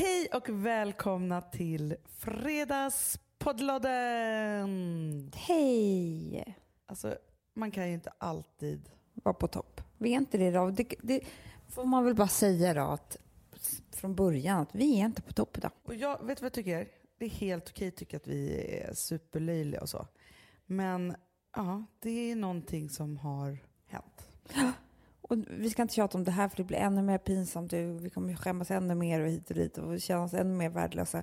Hej och välkomna till Fredagspoddlodden! Hej! Alltså, man kan ju inte alltid... Var på topp. Vi är inte det då. Det, det får man väl bara säga då att från början att vi är inte på topp idag. Och jag vet vad jag tycker? Det är helt okej att tycka att vi är superlöjliga och så. Men ja, det är någonting som har hänt. Och vi ska inte tjata om det här för det blir ännu mer pinsamt. Vi kommer skämmas ännu mer och hit och dit och känna oss ännu mer värdelösa.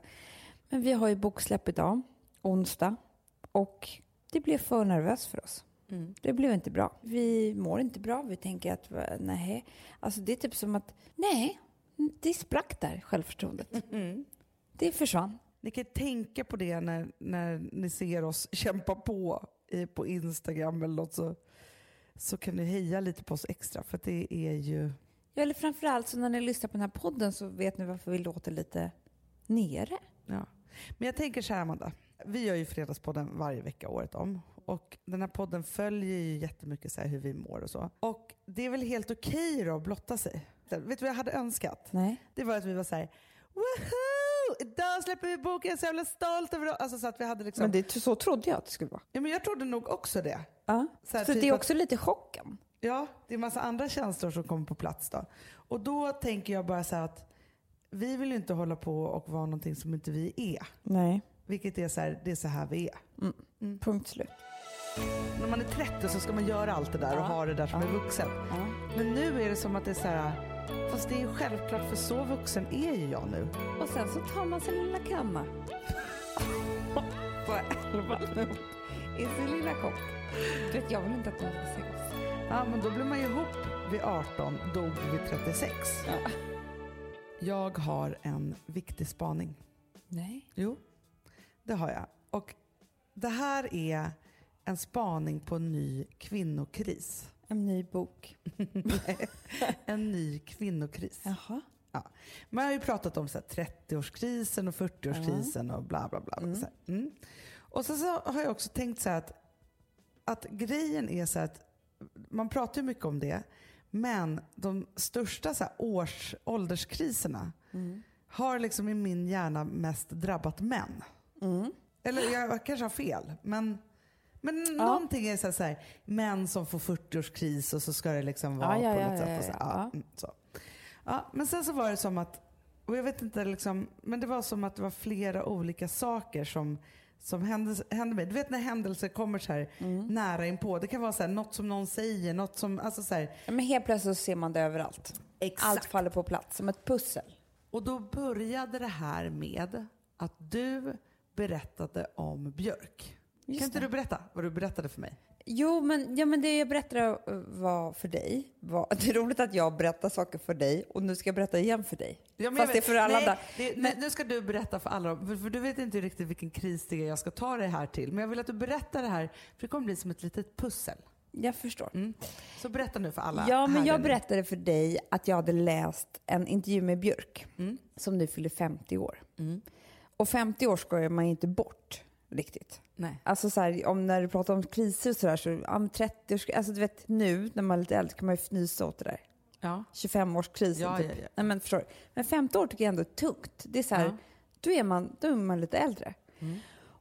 Men vi har ju boksläpp idag, onsdag. Och det blev för nervöst för oss. Mm. Det blev inte bra. Vi mår inte bra. Vi tänker att nej. Alltså det är typ som att nej, det sprack där, självförtroendet. Mm. Det försvann. Ni kan tänka på det när, när ni ser oss kämpa på på Instagram eller något så, så kan ni heja lite på oss extra för det är ju... Ja, eller framförallt så när ni lyssnar på den här podden så vet ni varför vi låter lite nere. Ja. Men jag tänker så här Amanda, vi gör ju Fredagspodden varje vecka året om och den här podden följer ju jättemycket så hur vi mår och så. Och det är väl helt okej okay då att blotta sig? Vet du vad jag hade önskat? Nej. Det var att vi var så här, woho! Idag släpper vi boken, jag är så jävla stolt över det. Alltså så att vi hade liksom... Men det, så trodde jag att det skulle vara. Ja, men jag trodde nog också det. Ja. Så, så typ det är också att... lite chocken. Ja, det är massa andra känslor som kommer på plats då. Och då tänker jag bara så här att vi vill ju inte hålla på och vara någonting som inte vi är. Nej. Vilket är så här, det är så här vi är. Mm. Mm. Punkt slut. När man är 30 så ska man göra allt det där ja. och ha det där som ja. är vuxen. Ja. Men nu är det som att det är så här, fast det är ju självklart för så vuxen är ju jag nu. Och sen så tar man sin lilla kanna på elva i sin lilla kopp. Du vet, jag vill inte att de ska se oss. Ja, men då blir man ju ihop vid 18, dog vid 36. Ja. Jag har en viktig spaning. Nej. Jo, det har jag. Och det här är en spaning på en ny kvinnokris. En ny bok? en ny kvinnokris. Jaha. Ja. Man har ju pratat om 30-årskrisen och 40-årskrisen och bla bla bla. Mm. Så mm. Och så, så, har jag också tänkt så att, att grejen är så att man pratar ju mycket om det, men de största så års, ålderskriserna mm. har liksom i min hjärna mest drabbat män. Mm. Eller jag kanske har fel, men men ja. någonting är så här, så här, män som får 40-årskris och så ska det liksom vara ja, ja, på något sätt. Och så, ja, mm, så. Ja, men sen så var det som att, och jag vet inte, liksom, men det var som att det var flera olika saker som, som hände, hände mig. Du vet när händelser kommer så här mm. nära inpå. Det kan vara så här, något som någon säger, något som, alltså så här. Men helt plötsligt så ser man det överallt. Exakt. Allt faller på plats, som ett pussel. Och då började det här med att du berättade om Björk. Just kan inte det. du berätta vad du berättade för mig? Jo, men, ja, men det jag berättade var för dig. Var, det är roligt att jag berättar saker för dig och nu ska jag berätta igen för dig. Ja, Fast det är för alla nej, andra. Det, men, nu ska du berätta för alla, för, för, du vet inte riktigt vilken kris det är jag ska ta dig här till. Men jag vill att du berättar det här, för det kommer bli som ett litet pussel. Jag förstår. Mm. Så berätta nu för alla. Ja, men jag berättade för dig att jag hade läst en intervju med Björk, mm. som nu fyller 50 år. Mm. Och 50 år skojar man inte bort riktigt. Nej. Alltså så här, om när du pratar om kriser och sådär, så om 30 års, alltså du vet nu när man är lite äldre kan man ju fnysa åt det där. Ja. 25-årskrisen. Ja, typ. ja, ja. Nej, men, förstår men 50 år tycker jag ändå är tungt. Det är så här, ja. då, är man, då är man lite äldre. Mm.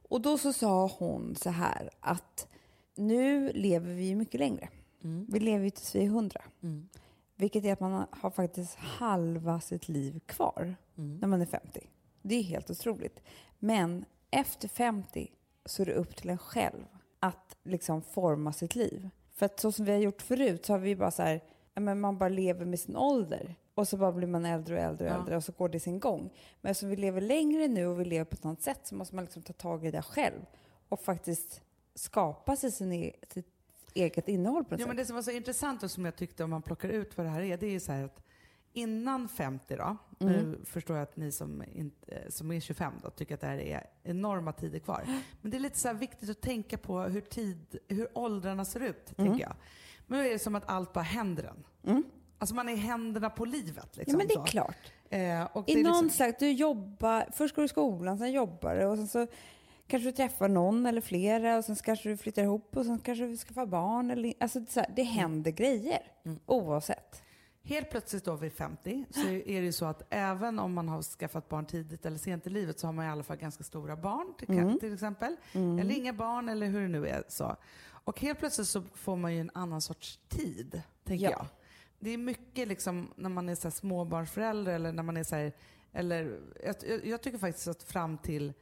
Och då så sa hon så här att nu lever vi mycket längre. Mm. Vi lever ju tills vi är 100. Mm. Vilket är att man har faktiskt halva sitt liv kvar mm. när man är 50. Det är helt otroligt. Men efter 50 så är det upp till en själv att liksom forma sitt liv. För att så som vi har gjort förut så har vi bara så här, men man bara lever med sin ålder. Och så bara blir man äldre och äldre och ja. äldre och så går det sin gång. Men eftersom vi lever längre nu och vi lever på ett annat sätt så måste man liksom ta tag i det själv och faktiskt skapa sig sin e sitt eget innehåll på något ja, sätt. Men det som var så intressant och som jag tyckte om man plockar ut vad det här är, det är ju så här att innan 50 då, mm. nu förstår jag att ni som, inte, som är 25 då, tycker att det här är enorma tider kvar. Men det är lite så viktigt att tänka på hur, tid, hur åldrarna ser ut, mm. tänker jag. Men nu är det som att allt bara händer en. Mm. Alltså man är i händerna på livet. Liksom, ja men det är så. klart. Eh, I är någon liksom... slags, du jobbar, först går du i skolan, sen jobbar du och sen så kanske du träffar någon eller flera och sen kanske du flyttar ihop och sen kanske du skaffar barn. Eller, alltså det, så här, det händer grejer mm. oavsett Helt plötsligt då vid 50 så är det ju så att även om man har skaffat barn tidigt eller sent i livet så har man i alla fall ganska stora barn till, mm. till exempel. Mm. Eller inga barn eller hur det nu är. så. Och helt plötsligt så får man ju en annan sorts tid, tänker ja. jag. Det är mycket liksom när man är så småbarnsförälder eller när man är så här, eller jag, jag, tycker faktiskt att fram till,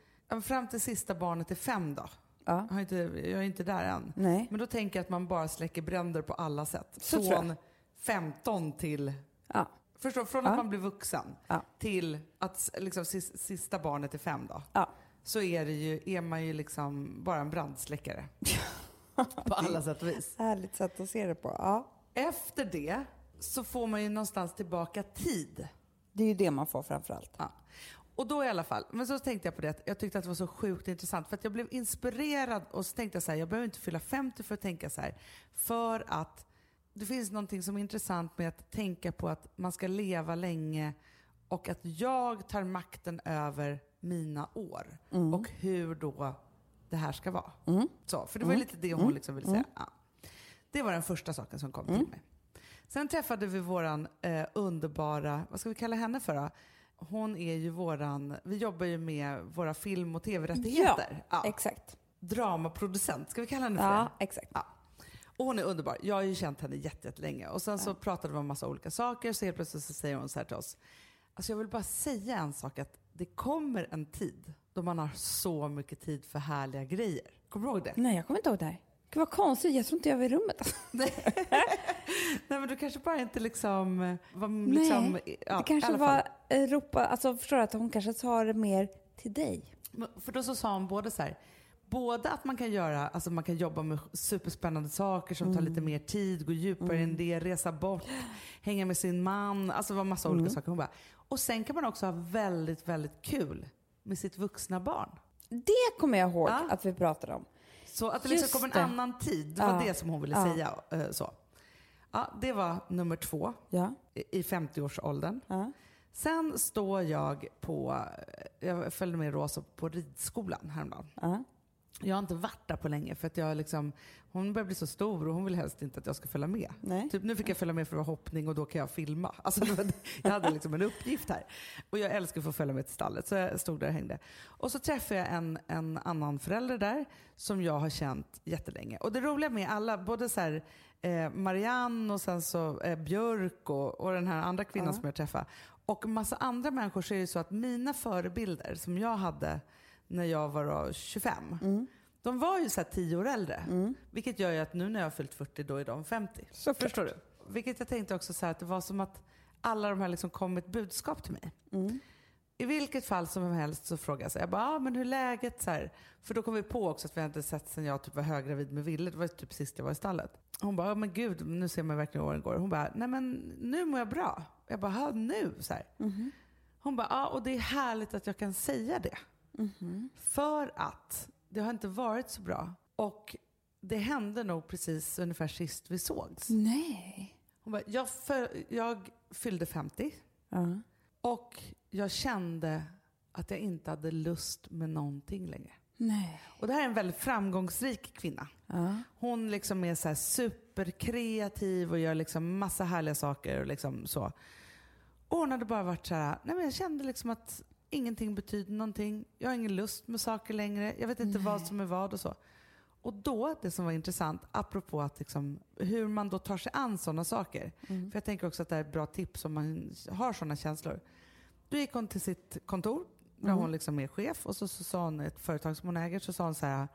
fram till sista barnet är fem då. Ja. Jag, är inte, jag är inte där än. Nej. Men då tänker jag att man bara släcker bränder på alla sätt. Så Från 15 till... Ja. Förstår, från att man blir vuxen till att liksom, sista barnet är fem då. Så är, det ju, är man ju liksom bara en brandsläckare. på alla sätt och vis. Härligt sätt att se det på. Ja. Efter det så får man ju någonstans tillbaka tid. Det är ju det man får framförallt. Ja. Och då i alla fall, men så tänkte jag på det, jag tyckte att det var så sjukt intressant för att jag blev inspirerad och så tänkte jag så här, jag behöver inte fylla 50 för att tänka så här. För att det finns någonting som är intressant med att tänka på att man ska leva länge och att jag tar makten över mina år mm. och hur då det här ska vara. Mm. Så, för det var mm. lite det hon mm. liksom ville säga. Mm. Ja. Det var den första saken som kom till mm. mig. Sen träffade vi våran eh, underbara, vad ska vi kalla henne för då? Hon är ju våran, vi jobbar ju med våra film och tv-rättigheter. Ja, ja, exakt. Dramaproducent, ska vi kalla henne för ja, det? Exakt. Ja, Och hon är underbar. Jag har ju känt henne jättelänge. Och sen så pratade vi om massa olika saker, så helt plötsligt så säger hon så här till oss. Alltså jag vill bara säga en sak, att det kommer en tid då man har så mycket tid för härliga grejer. Kommer du ihåg det? Nej, jag kommer inte ihåg det här. Gud vad konstigt, jag tror inte jag var i rummet. Nej. Nej men du kanske bara inte liksom... Var, liksom Nej, ja, det kanske var Europa, alltså förstår du att hon kanske sa det mer till dig. För då så sa hon både så här, både att man kan göra, alltså man kan jobba med superspännande saker som mm. tar lite mer tid, gå djupare mm. in det, resa bort, hänga med sin man, alltså var massa mm. olika saker. Hon bara, och sen kan man också ha väldigt, väldigt kul med sitt vuxna barn. Det kommer jag ihåg ja. att vi pratade om. Så att det liksom kom en annan tid, det var ja. det som hon ville ja. säga. Eh, så. Ja, det var nummer två ja. i 50-årsåldern. Ja. Sen står jag på, jag följde med Rosa på ridskolan häromdagen. Ja. Jag har inte varit där på länge för att jag liksom, hon börjar bli så stor och hon vill helst inte att jag ska följa med. Nej. Typ, nu fick jag följa med för att vara hoppning och då kan jag filma. Alltså, jag hade liksom en uppgift här. Och jag älskar att få följa med till stallet så jag stod där och hängde. Och så träffade jag en, en annan förälder där som jag har känt jättelänge. Och det roliga med alla, både så här, eh, Marianne och sen så eh, Björk och, och den här andra kvinnan ja. som jag träffade och massa andra människor så är det så att mina förebilder som jag hade när jag var 25. Mm. De var ju så här 10 år äldre. Mm. Vilket gör ju att nu när jag har fyllt 40 då är de 50. Så Förstår du? Vilket jag tänkte också så här, att det var som att alla de här liksom kom med ett budskap till mig. Mm. I vilket fall som helst så frågade jag så jag bara, ah, men hur är läget? Så här, för då kom vi på också att vi inte sett sen jag typ var höggravid med Ville. Det var typ sist jag var i stallet. Hon bara, ah, men gud, nu ser man verkligen hur åren går. Hon bara, nej men nu mår jag bra. Jag bara, nu? Så mm. Hon bara, ja ah, och det är härligt att jag kan säga det. Mm. För att det har inte varit så bra. Och det hände nog precis ungefär sist vi sågs. Nej. Hon bara, jag, för, jag fyllde 50 uh. och jag kände att jag inte hade lust med någonting längre. Nej. Och det här är en väldigt framgångsrik kvinna. Uh. Hon liksom är så superkreativ och gör liksom massa härliga saker. Och liksom så. Och hon hade bara varit så här, nej men jag kände liksom att ingenting betyder någonting. Jag har ingen lust med saker längre. Jag vet inte Nej. vad som är vad och så. Och då, det som var intressant, apropå att liksom, hur man då tar sig an sådana saker. Mm. För jag tänker också att det är ett bra tips om man har sådana känslor. Då gick hon till sitt kontor, där mm. hon liksom är chef, och så, så sa hon ett företag som hon äger, så sa hon så här,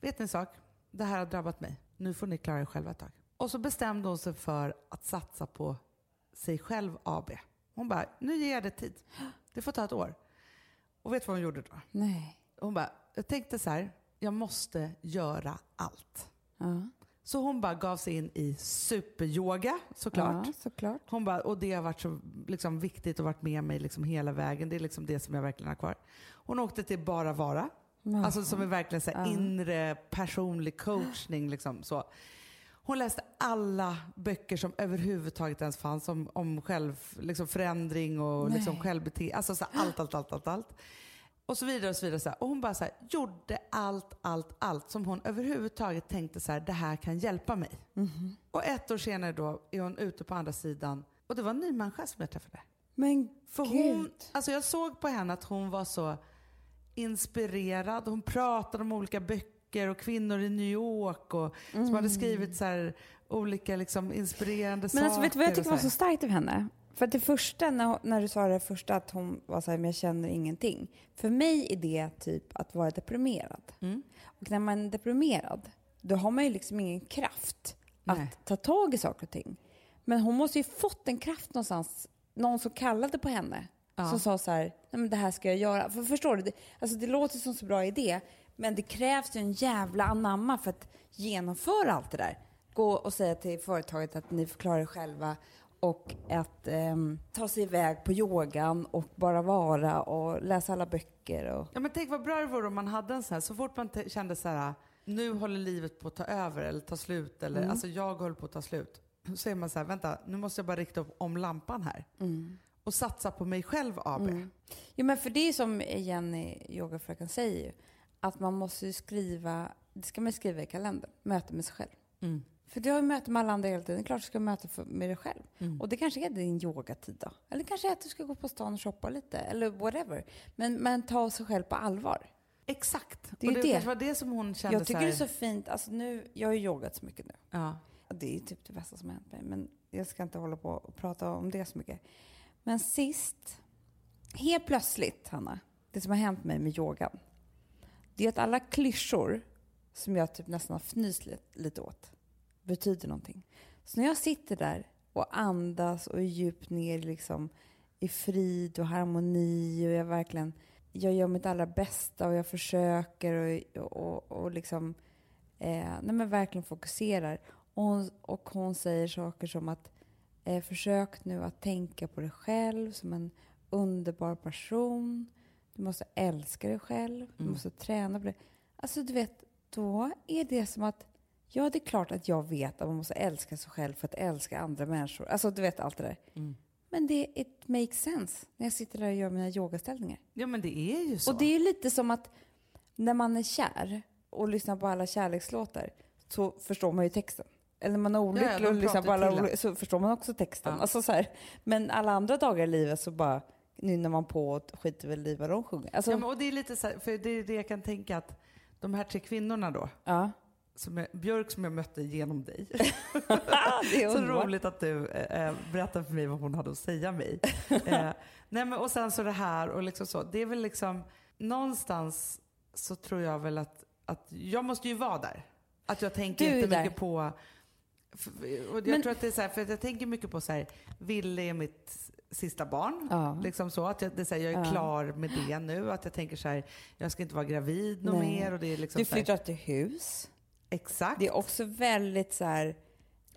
vet ni en sak? Det här har drabbat mig. Nu får ni klara er själva ett tag. Och så bestämde hon sig för att satsa på sig själv AB. Hon bara, nu ger jag det tid. Det får ta ett år. Och vet du vad hon gjorde då? Nej. Hon bara, jag tänkte så här, jag måste göra allt. Uh. Så hon bara gav sig in i superyoga såklart. Ja, såklart. Hon bara, och det har varit så liksom, viktigt och varit med mig liksom, hela vägen. Det är liksom det som jag verkligen har kvar. Hon åkte till Bara Vara. Uh. Alltså som är verkligen så här, uh. inre personlig coachning. Liksom, så. Hon läste alla böcker som överhuvudtaget ens fanns om, om själv, liksom förändring och liksom självbeteende. Alltså så allt, allt, allt, allt, allt. Och så vidare och så vidare. Så och hon bara så här, gjorde allt, allt, allt som hon överhuvudtaget tänkte så här, det här kan hjälpa mig. Mm -hmm. Och ett år senare då är hon ute på andra sidan Och det var en ny människa som jag träffade. Men För gud. hon, alltså jag såg på henne att hon var så inspirerad. Hon pratade om olika böcker och kvinnor i New York och Mm. som hade skrivit så här, olika liksom inspirerande Men saker. alltså, vet du vad jag tycker var så starkt av henne? För det första, när, när du sa det första att hon var så här, men jag känner ingenting. För mig är det typ att vara deprimerad. Mm. Och när man är deprimerad, då har man ju liksom ingen kraft Nej. att ta tag i saker och ting. Men hon måste ju fått en kraft någonstans, någon som kallade på henne. Ja. Som sa så här, nej men det här ska jag göra. För förstår du, det, alltså det låter som så bra idé, men det krävs ju en jävla anamma för att genomföra allt det där. Gå och säga till företaget att ni får klara er själva och att ehm, ta sig iväg på yogan och bara vara och läsa alla böcker. Och, Ja, men tänk vad bra det vore om man hade en sån här, så fort man kände så här, nu håller livet på att ta över eller ta slut, eller Mm. alltså jag håller på att ta slut. Så är man så här, vänta, nu måste jag bara rikta upp om lampan här. Och satsa på mig själv AB. Mm. Jo, men för det är som Jenny, yogafröken, säger ju. Att man måste ju skriva, det ska man skriva i kalendern, möte med sig själv. Mm. För du har ju möte med alla andra hela tiden. Det är klart du ska för, med dig själv. Mm. Och det kanske är din yogatid då. Eller kanske är att du ska gå på stan och shoppa lite. Eller whatever. Men, men ta sig själv på allvar. Exakt. Det och det det. var det som hon kände Jag tycker det är så fint. Alltså nu, jag har ju yogat så mycket nu. Ja. Det är typ det bästa som har hänt mig. Men jag ska inte hålla på och prata om det så mycket. Men sist, helt plötsligt, Hanna, det som har hänt mig med yogan, det är att alla klyschor som jag typ nästan har fnyst lite, lite åt, betyder någonting. Så när jag sitter där och andas och är djupt ner liksom, i frid och harmoni och jag verkligen jag gör mitt allra bästa och jag försöker och, och, och liksom eh, nej men verkligen fokuserar. Och hon, och hon säger saker som att eh, försök nu att tänka på dig själv som en underbar person. Du måste älska dig själv. Du Mm. måste träna på det. Alltså du vet, då är det som att Ja, det är klart att jag vet att man måste älska sig själv för att älska andra människor. Alltså, du vet allt det där. Mm. Men det it makes sense när jag sitter där och gör mina yogaställningar. ja, men det är ju så. Och det är lite som att när man är kär och lyssnar på alla kärlekslåtar så förstår man ju texten. Eller när man är olycklig ja, och lyssnar på alla oli- så förstår man också texten. Ja. Alltså så här. Men alla andra dagar i livet så bara nynnar man på och skiter väl i vad de sjunger. Alltså, ja, men, och det är lite så här, för det är det jag kan tänka att de här tre kvinnorna då, ja. som är, Björk som jag mötte genom dig. det är Så roligt att du eh, berättade för mig vad hon hade att säga mig. eh, nej men, och sen så det här och liksom så. Det är väl liksom, någonstans så tror jag väl att, att jag måste ju vara där. Att jag tänker Du inte där. mycket på, och jag Men- tror att det är så här, för att jag tänker mycket på så här, Ville är mitt sista barn. Ja. Liksom så, att jag, det är så här, jag är Ja. klar med det nu. Att jag tänker så här, jag ska inte vara gravid något mer. Och det är liksom Du flyttar till hus. exakt. Det är också väldigt så här,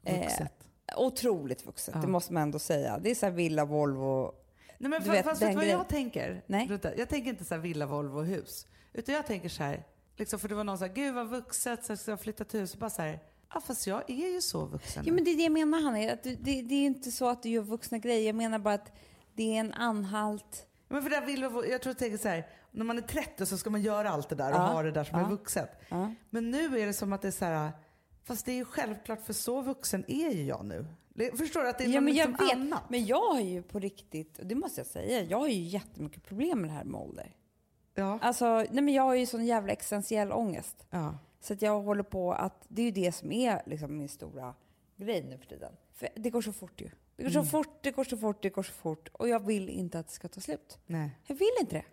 eh, vuxet. otroligt vuxet. Ja. Det måste man ändå säga. Det är så här villa, Volvo. Nej, men Du fa- vet, fast vet vad jag tänker? Nej. Jag tänker inte så här villa, Volvo och hus. Utan jag tänker så här, liksom, för det var någon så här, gud vad vuxet, så ska jag flytta till hus. Och bara så här, ja fast jag är ju så vuxen. Ja, men det är det jag menar, Hanna. Att det, det är inte så att du gör vuxna grejer. Jag menar bara att det är en anhalt. Men för det här vill jag, jag tror jag tänker så här, när man är 30 så ska man göra allt det där och Ja. ha det där som Ja. är vuxet. Ja. Men nu är det som att det är så här, fast det är ju självklart för så vuxen är ju jag nu. Förstår du? Att det är Ja, men jag vet. annat. Men jag har ju på riktigt, och det måste jag säga, jag har ju jättemycket problem med det här med ålder. Ja. Alltså, nej men jag har ju sån jävla existentiell ångest. ja. Så att jag håller på att, det är ju det som är liksom min stora grej nu för tiden. För det går så fort ju. Det går så Mm. fort, det går så fort, det går så fort. Och jag vill inte att det ska ta slut. Nej. Jag vill inte det.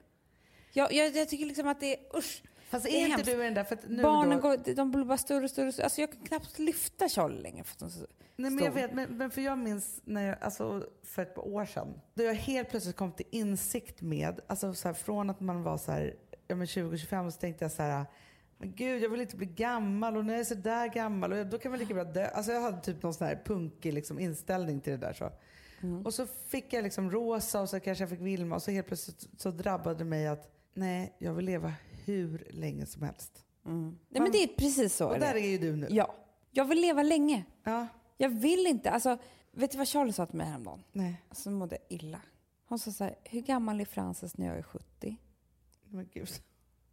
Jag, jag, jag tycker liksom att det är, usch. Fast är, är inte hemskt. du den där, för nu Barnen då, går, de blir bara större och större. Alltså jag kan knappt lyfta Charlie längre. För att de så Nej, men jag vet, men, men för jag minns när jag, alltså, för ett par år sedan, då jag helt plötsligt kom till insikt med, alltså så här, från att man var så här, ja, men 20-25 så tänkte jag så här, men gud jag vill inte bli gammal och nu är jag så där gammal och då kan man lika bra dö. Alltså jag hade typ någon sån här punkig liksom, inställning till det där. Så. Mm. Och så fick jag liksom Rosa och så kanske jag fick Vilma och så helt plötsligt så drabbade det mig att nej, jag vill leva hur länge som helst. Mm. Nej men det är precis så. Och är där är ju du nu. Ja. Jag vill leva länge. Ja, Jag vill inte, alltså, vet du vad Charlie sa till mig häromdagen? nej, Alltså mådde illa. Hon sa så här, hur gammal är Frances när jag är 70? men gud.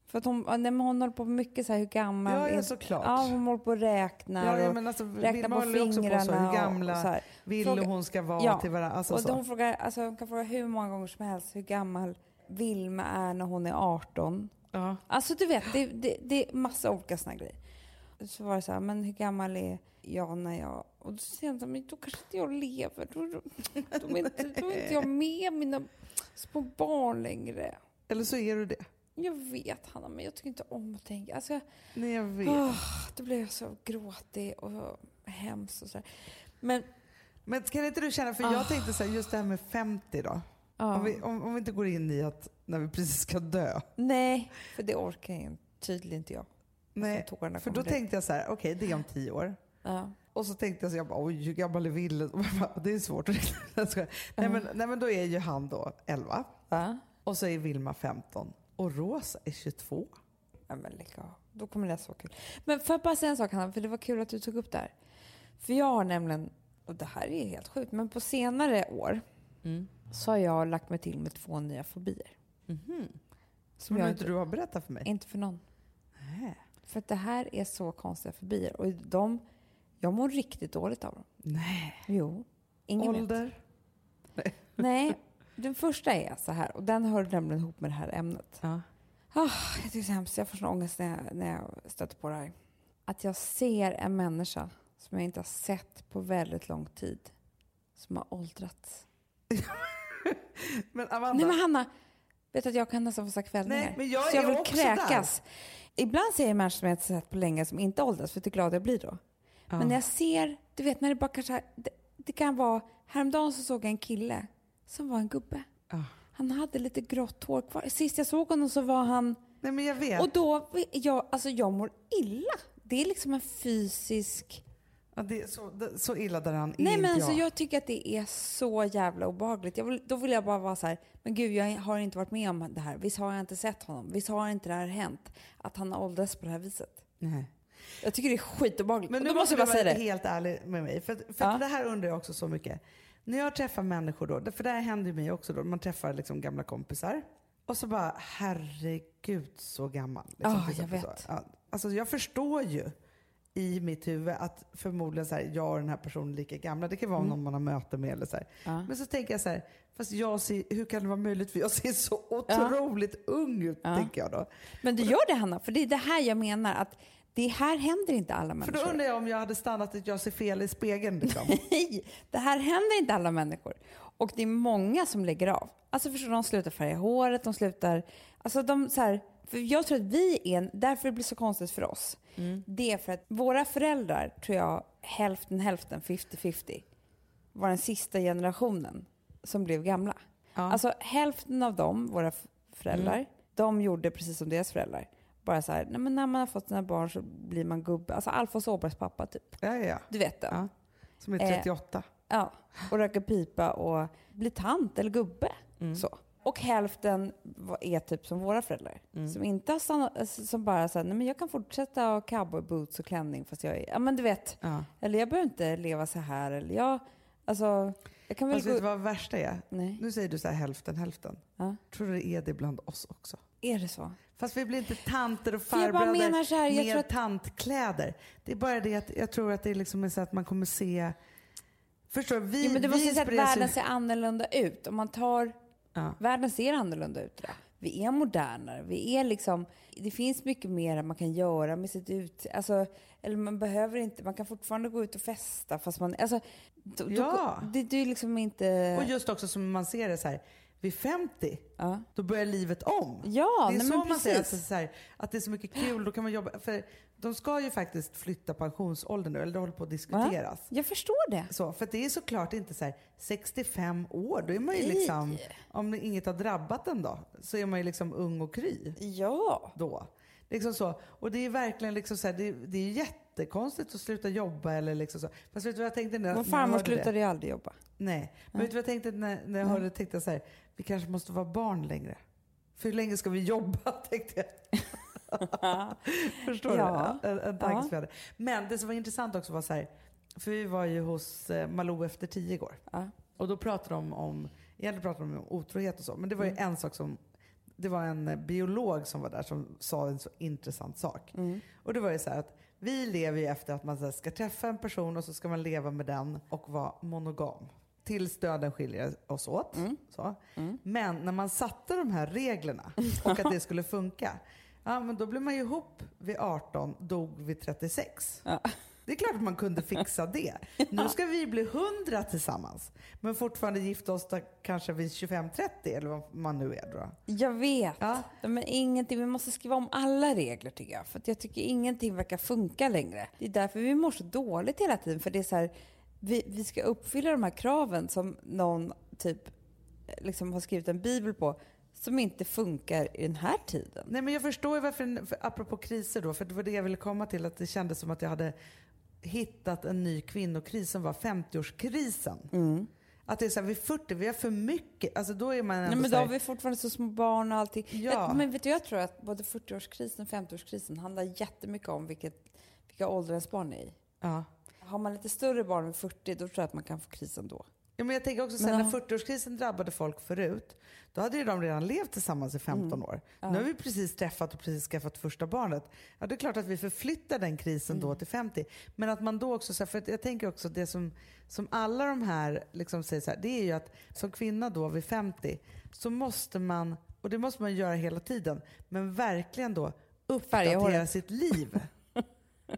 För att hon, nej, men hon håller på mycket så här, hur gammal... Ja, ja såklart. Ja, hon håller på och räknar ja, ja, men alltså, räknar på fingrarna. Också på så, hur gamla och, och så här. vill Fråga, hon ska vara ja, till varandra. Alltså, och så. hon, frågar, alltså, hon kan fråga hur många gånger som helst hur gammal Vilma är när hon är 18. Ja. Alltså du vet, det, det, det är massa olika såna grejer. Så var det så här, men hur gammal är jag när jag... Och då säger han, men då kanske inte jag lever. Då, då, då, är inte, då är inte jag med mina små barn längre. Eller så är du det. Jag vet Hanna, men jag tycker inte om att tänka. Alltså, Nej, jag vet. Oh, då blir jag så gråtig och hemskt och så. Men, men kan inte du känna, för jag oh. tänkte så här, just det här med 50 då. Oh. Om, vi, om, om vi inte går in i att när vi precis ska dö. Nej, för det orkar jag tydligen inte jag. Nej, för då tänkte jag så här, okej okay, det är om tio år. Ja. Och så tänkte jag så jag bara, oj hur gammal är Ville? Det är svårt att räkna. Nej, men, nej men då är ju han då 11. Ja. Och så är Vilma 15. Och Rosa är 22. Ja men lägg av. Då kommer det så kul. Men får jag bara säga en sak Hanna, för det var kul att du tog upp det här. För jag har nämligen, och det här är helt sjukt, men på senare år mm. så har jag lagt mig till med två nya fobier. Mm -hmm. Som jag inte du har berättat för mig? Inte för någon. Nä. För att det här är så konstiga fobier. Och de, jag mår riktigt dåligt av dem. Nej. Jo. Ingen Ålder? Vet. Nej. Den första är så här, och den hör nämligen ihop med det här ämnet. Ja. Oh, jag tycker det är hemskt. Jag får sån ångest när jag, när jag stöter på det här. Att jag ser en människa som jag inte har sett på väldigt lång tid, som har åldrats. men Amanda... Nej men Hanna, vet att jag kan nästan få kvällningar. Nej, men jag så jag vill kräkas. Där. Ibland ser jag människor som jag inte sett på länge som inte åldras, för det är glad jag blir då. Ja. Men när jag ser, du vet när det bara kanske, det, det kan vara, häromdagen så såg jag en kille som var en gubbe. Ja. Han hade lite grått hår kvar. Sist jag såg honom så var han... Nej men jag vet. Och då, jag, alltså jag mår illa. Det är liksom en fysisk... Ja, det är så, det, så illa där han Nej, men alltså, jag. jag tycker att det är så jävla obehagligt. Jag vill, då vill jag bara vara så här, men gud, jag har inte varit med om det här. Visst har jag inte sett honom? Visst har inte det här hänt? Att han åldras på det här viset. Nej. Jag tycker det är skitobehagligt. Men nu måste säga det. helt ärlig med mig. För, för ja. det här undrar jag också så mycket. När jag träffar människor då, för det här händer ju mig också då, man träffar liksom gamla kompisar. Och så bara, herregud så gammal. Liksom, oh, jag vet. Så. Alltså jag förstår ju i mitt huvud att förmodligen så här, jag och den här personen är lika gamla. Det kan vara mm. någon man har möte med eller så ja. Men så tänker jag så här, fast jag ser, hur kan det vara möjligt? För jag ser så otroligt ja. ung ut, ja. tänker jag då. Men du gör det Hanna, för det är det här jag menar. att det här händer inte alla människor. För då undrar jag om jag hade stannat att jag ser fel i spegeln. Liksom. Nej, det här händer inte alla människor. Och det är många som lägger av. Alltså förstår de slutar färga håret, de slutar... Alltså de så här, för jag tror att vi är, därför det blir så konstigt för oss, mm. det är för att våra föräldrar, tror jag, hälften hälften, 50-50, var den sista generationen som blev gamla. Ja. Alltså hälften av dem, våra föräldrar, mm. de gjorde precis som deras föräldrar bara så här, nej, men när man har fått sina barn så blir man gubbe. Alltså Alfons Åbergs pappa typ. Ja, ja, ja. Du vet det. Ja. Som är 38. Eh, ja, och röker pipa och blir tant eller gubbe. Mm. Så. Och hälften är typ som våra föräldrar. Mm. Som inte har stannat, som bara säger nej men jag kan fortsätta ha cowboyboots och klänning fast jag är, ja men du vet. Ja. Eller jag behöver inte leva så här. Eller jag, alltså. Jag kan väl alltså, gå... vet du vad värsta är? Nej. Nu säger du så här hälften hälften. Ja. Tror du det är det bland oss också? Är det så? Fast vi blir inte tanter och farbröder med att... tantkläder. Det är bara det att jag tror att det är liksom så att man kommer se... Förstår du? Vi, jo, men det måste säga att världen ser annorlunda ut. Om man tar... Ja. Världen ser annorlunda ut. Då. Vi är modernare. Vi är liksom... Det finns mycket mer man kan göra med sitt ut... Alltså, eller man behöver inte... Man kan fortfarande gå ut och festa fast man... Alltså, då, ja. Då, det, det är liksom inte... Och just också som man ser det så här vid 50, ja. då börjar livet om. Ja, det är nej, så man säger, alltså, så här, att det är så mycket kul, då kan man jobba. För de ska ju faktiskt flytta pensionsåldern nu, eller det håller på att diskuteras. Ja, jag förstår det. Så, för det är såklart inte så här, 65 år, då är man ju liksom, om inget har drabbat en då, så är man ju liksom ung och kry. Ja. Då. Liksom så. Och det är verkligen liksom så här, det, det är jättekonstigt att sluta jobba eller liksom så. Fast vet du vad jag tänkte när, Vår farmor slutade ju aldrig jobba. Nej, men vet du vad jag tänkte när, när jag hörde det? Tänkte jag så här, vi kanske måste vara barn längre. För hur länge ska vi jobba, tänkte jag. Förstår ja. du? En, en ja. Men det som var intressant också var så här, för vi var ju hos eh, Malou efter tio igår. Ja. Och då pratade de om, egentligen pratade de om otrohet och så, men det var ju mm. en sak som det var en biolog som var där som sa en så intressant sak. Mm. Och det var ju så här att vi lever ju efter att man ska träffa en person och så ska man leva med den och vara monogam. Tills döden skiljer oss åt. Mm. Så. Mm. Men när man satte de här reglerna och att det skulle funka, ja men då blev man ju ihop vid 18, dog vid 36. Ja. Det är klart att man kunde fixa det. Nu ska vi bli hundra tillsammans, men fortfarande gifta oss kanske vid 25-30 eller vad man nu är då. Jag vet. Ja. Men ingenting, vi måste skriva om alla regler tycker jag. För jag tycker ingenting verkar funka längre. Det är därför vi mår så dåligt hela tiden. För det är så här, vi, vi ska uppfylla de här kraven som någon typ liksom har skrivit en bibel på som inte funkar i den här tiden. Nej, men jag förstår ju varför, för, apropå kriser då, för det var det jag ville komma till, att det kändes som att jag hade hittat en ny kvinnokris som var 50-årskrisen. Mm. Att det är så här, vid 40, vi har för mycket. Alltså då är man ändå Nej, men då har vi fortfarande så små barn och allting. Ja. Men, men vet du, jag tror att både 40-årskrisen och 50-årskrisen handlar jättemycket om vilket, vilka åldrar ens barn är i. Ja. Har man lite större barn vid 40, då tror jag att man kan få krisen då. Ja, men jag tänker också sen när 40-årskrisen drabbade folk förut, då hade ju de redan levt tillsammans i 15 mm. år. Ja. Nu har vi precis träffat och precis skaffat första barnet. Ja, det är klart att vi förflyttar den krisen mm. då till 50. Men att man då också, för jag tänker också det som, som alla de här liksom säger så här, det är ju att som kvinna då vid 50 så måste man, och det måste man göra hela tiden, men verkligen då uppdatera sitt liv.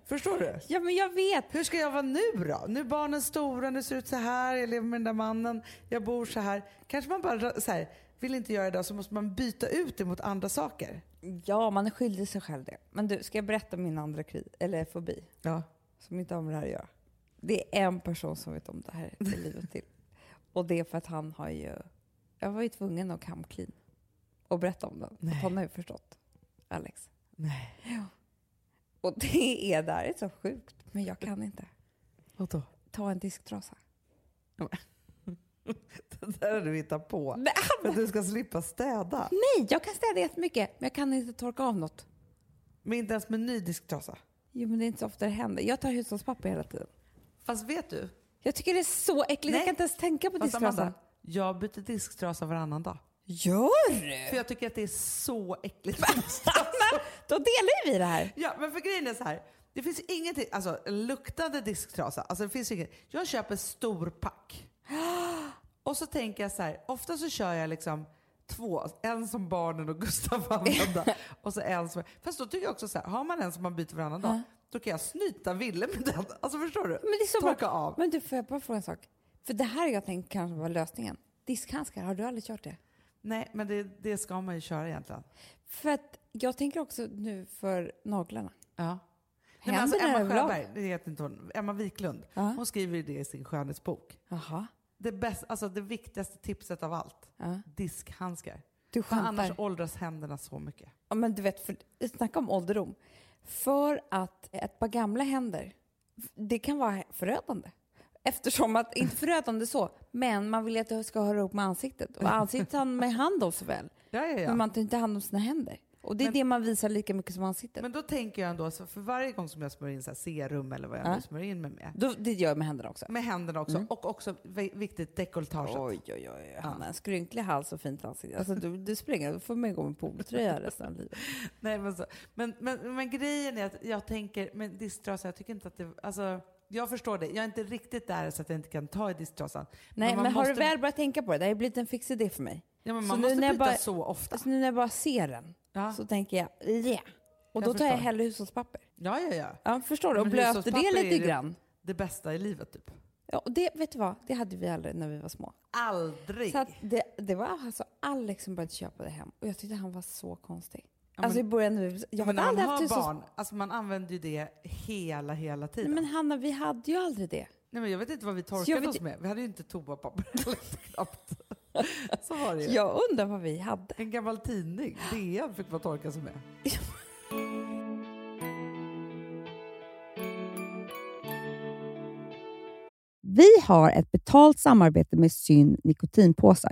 Förstår du? Ja, men jag vet. Hur ska jag vara nu då? Nu är barnen stora, nu ser det ut så här, jag lever med den där mannen, jag bor så här. Kanske man bara så här, vill inte göra det så måste man byta ut det mot andra saker. Ja, man är skyldig sig själv det. Men du, ska jag berätta min andra kris, eller fobi? Ja. Som inte har med det här att göra. Det är en person som vet om det här i livet till. Och det är för att han har ju... Jag var ju tvungen att come clean och berätta om den. Nej. Han har ju förstått. Alex. Nej. Ja. Och det är där är så sjukt, men jag kan inte. Vadå? Ta en disktrasa. Det där har du hittat på. Nej, för att du ska slippa städa. Nej, jag kan städa jättemycket, men jag kan inte torka av något. Men inte ens med ny disktrasa? Jo, men det är inte så ofta det händer. Jag tar hushållspapper hela tiden. Fast vet du? Jag tycker det är så äckligt. Nej. Jag kan inte ens tänka på disktrasan. Jag byter disktrasa varannan dag. Gör du? För jag tycker att det är så äckligt. Då delar vi det här. Ja, men för grejen är så här. Det finns ingenting, alltså luktande disktrasa, alltså det finns inget. Jag köper stor pack. Och så tänker jag så här, ofta så kör jag liksom två, en som barnen och Gustav använda och så en som... Fast då tycker jag också så här, har man en som man byter varannan dag, då kan jag snyta Ville med den. Alltså förstår du? Men det är så Torka bra. av. Men du, får jag bara fråga en sak? För det här jag tänkt kanske var lösningen. Diskhandskar, har du aldrig kört det? Nej, men det, det ska man ju köra egentligen. För att jag tänker också nu för naglarna. Ja. Nej, alltså Emma Sjöberg, det heter inte hon, Emma Wiklund, ja. hon skriver det i sin skönhetsbok. Aha. Det, bäst, alltså det viktigaste tipset av allt, ja. diskhandskar. Du för annars åldras händerna så mycket. Ja, men du vet, för, snacka om ålderdom. För att ett par gamla händer, det kan vara förödande. Eftersom att, inte förödande så, men man vill att det ska höra upp med ansiktet. Och ansiktet tar man med hand om så väl. Ja, ja, ja. Men man tar inte hand om sina händer. Och det är men, det man visar lika mycket som ansiktet. Men då tänker jag ändå, så för varje gång som jag smörjer in så serum eller vad jag ja. nu smörjer in mig med. Då, det gör jag med händerna också. Med händerna också. Mm. Och också viktigt, dekolletaget. Oj, oj, oj. Han har en skrynklig hals och fint ansikte. Alltså, du, du springer, då får man gå med polotröja resten av livet. Nej, men, så. Men, men, men grejen är att jag tänker, med disktrasa, jag tycker inte att det, alltså jag förstår det. Jag är inte riktigt där så att jag inte kan ta i disktrasan. Nej, men, men har måste... du väl börjat tänka på det? Det har blivit en fix idé för mig. Ja, men man så måste byta bara, så ofta. Så nu när jag bara ser den ja. så tänker jag, yeah. Och jag då tar jag hellre hushållspapper. Ja, ja, ja. ja förstår du? Och blöter det lite grann. Det bästa i livet, typ. Ja, och det, vet du vad? Det hade vi aldrig när vi var små. Aldrig! Så det, det var alltså Alex som började köpa det hem och jag tyckte han var så konstig. Alltså i början nu, jag men när man har barn, alltså man använder ju det hela, hela tiden. Men Hanna, vi hade ju aldrig det. Nej men jag vet inte vad vi torkade vet... oss med. Vi hade ju inte toapapper knappt. Så var det ju. Jag undrar vad vi hade. En gammal tidning. DN fick man torka sig med. Vi har ett betalt samarbete med Syn nikotinpåsar.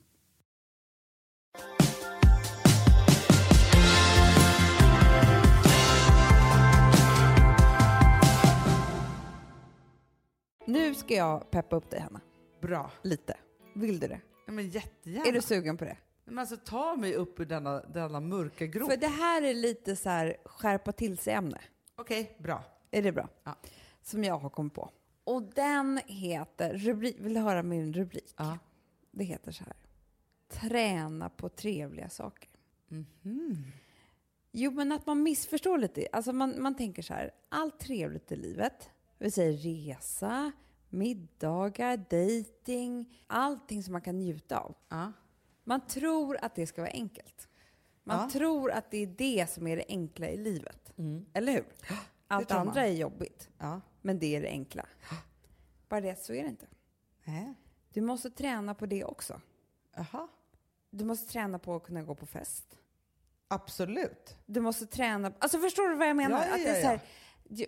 Ska jag peppa upp dig, Hanna. Bra. Lite. Vill du det? Ja, men jättegärna. Är du sugen på det? Men alltså, ta mig upp ur denna, denna mörka grop. För det här är lite så här skärpa till sig-ämne. Okej, okay, bra. Är det bra? Ja. Som jag har kommit på. Och den heter, rubrik, vill du höra min rubrik? Ja. Det heter så här. Träna på trevliga saker. Mm -hmm. Jo, men att man missförstår lite. Alltså man, man tänker så här, allt trevligt i livet, vi säger resa, middagar, dating, allting som man kan njuta av. Ja. Man tror att det ska vara enkelt. Man ja. tror att det är det som är det enkla i livet. Mm. Eller hur? Allt andra är jobbigt. Ja. Men det är det enkla. Bara det, så är det inte. Äh. Du måste träna på det också. Aha. Du måste träna på att kunna gå på fest. Absolut. Du måste träna. Alltså förstår du vad jag menar? Ja, att det är så här,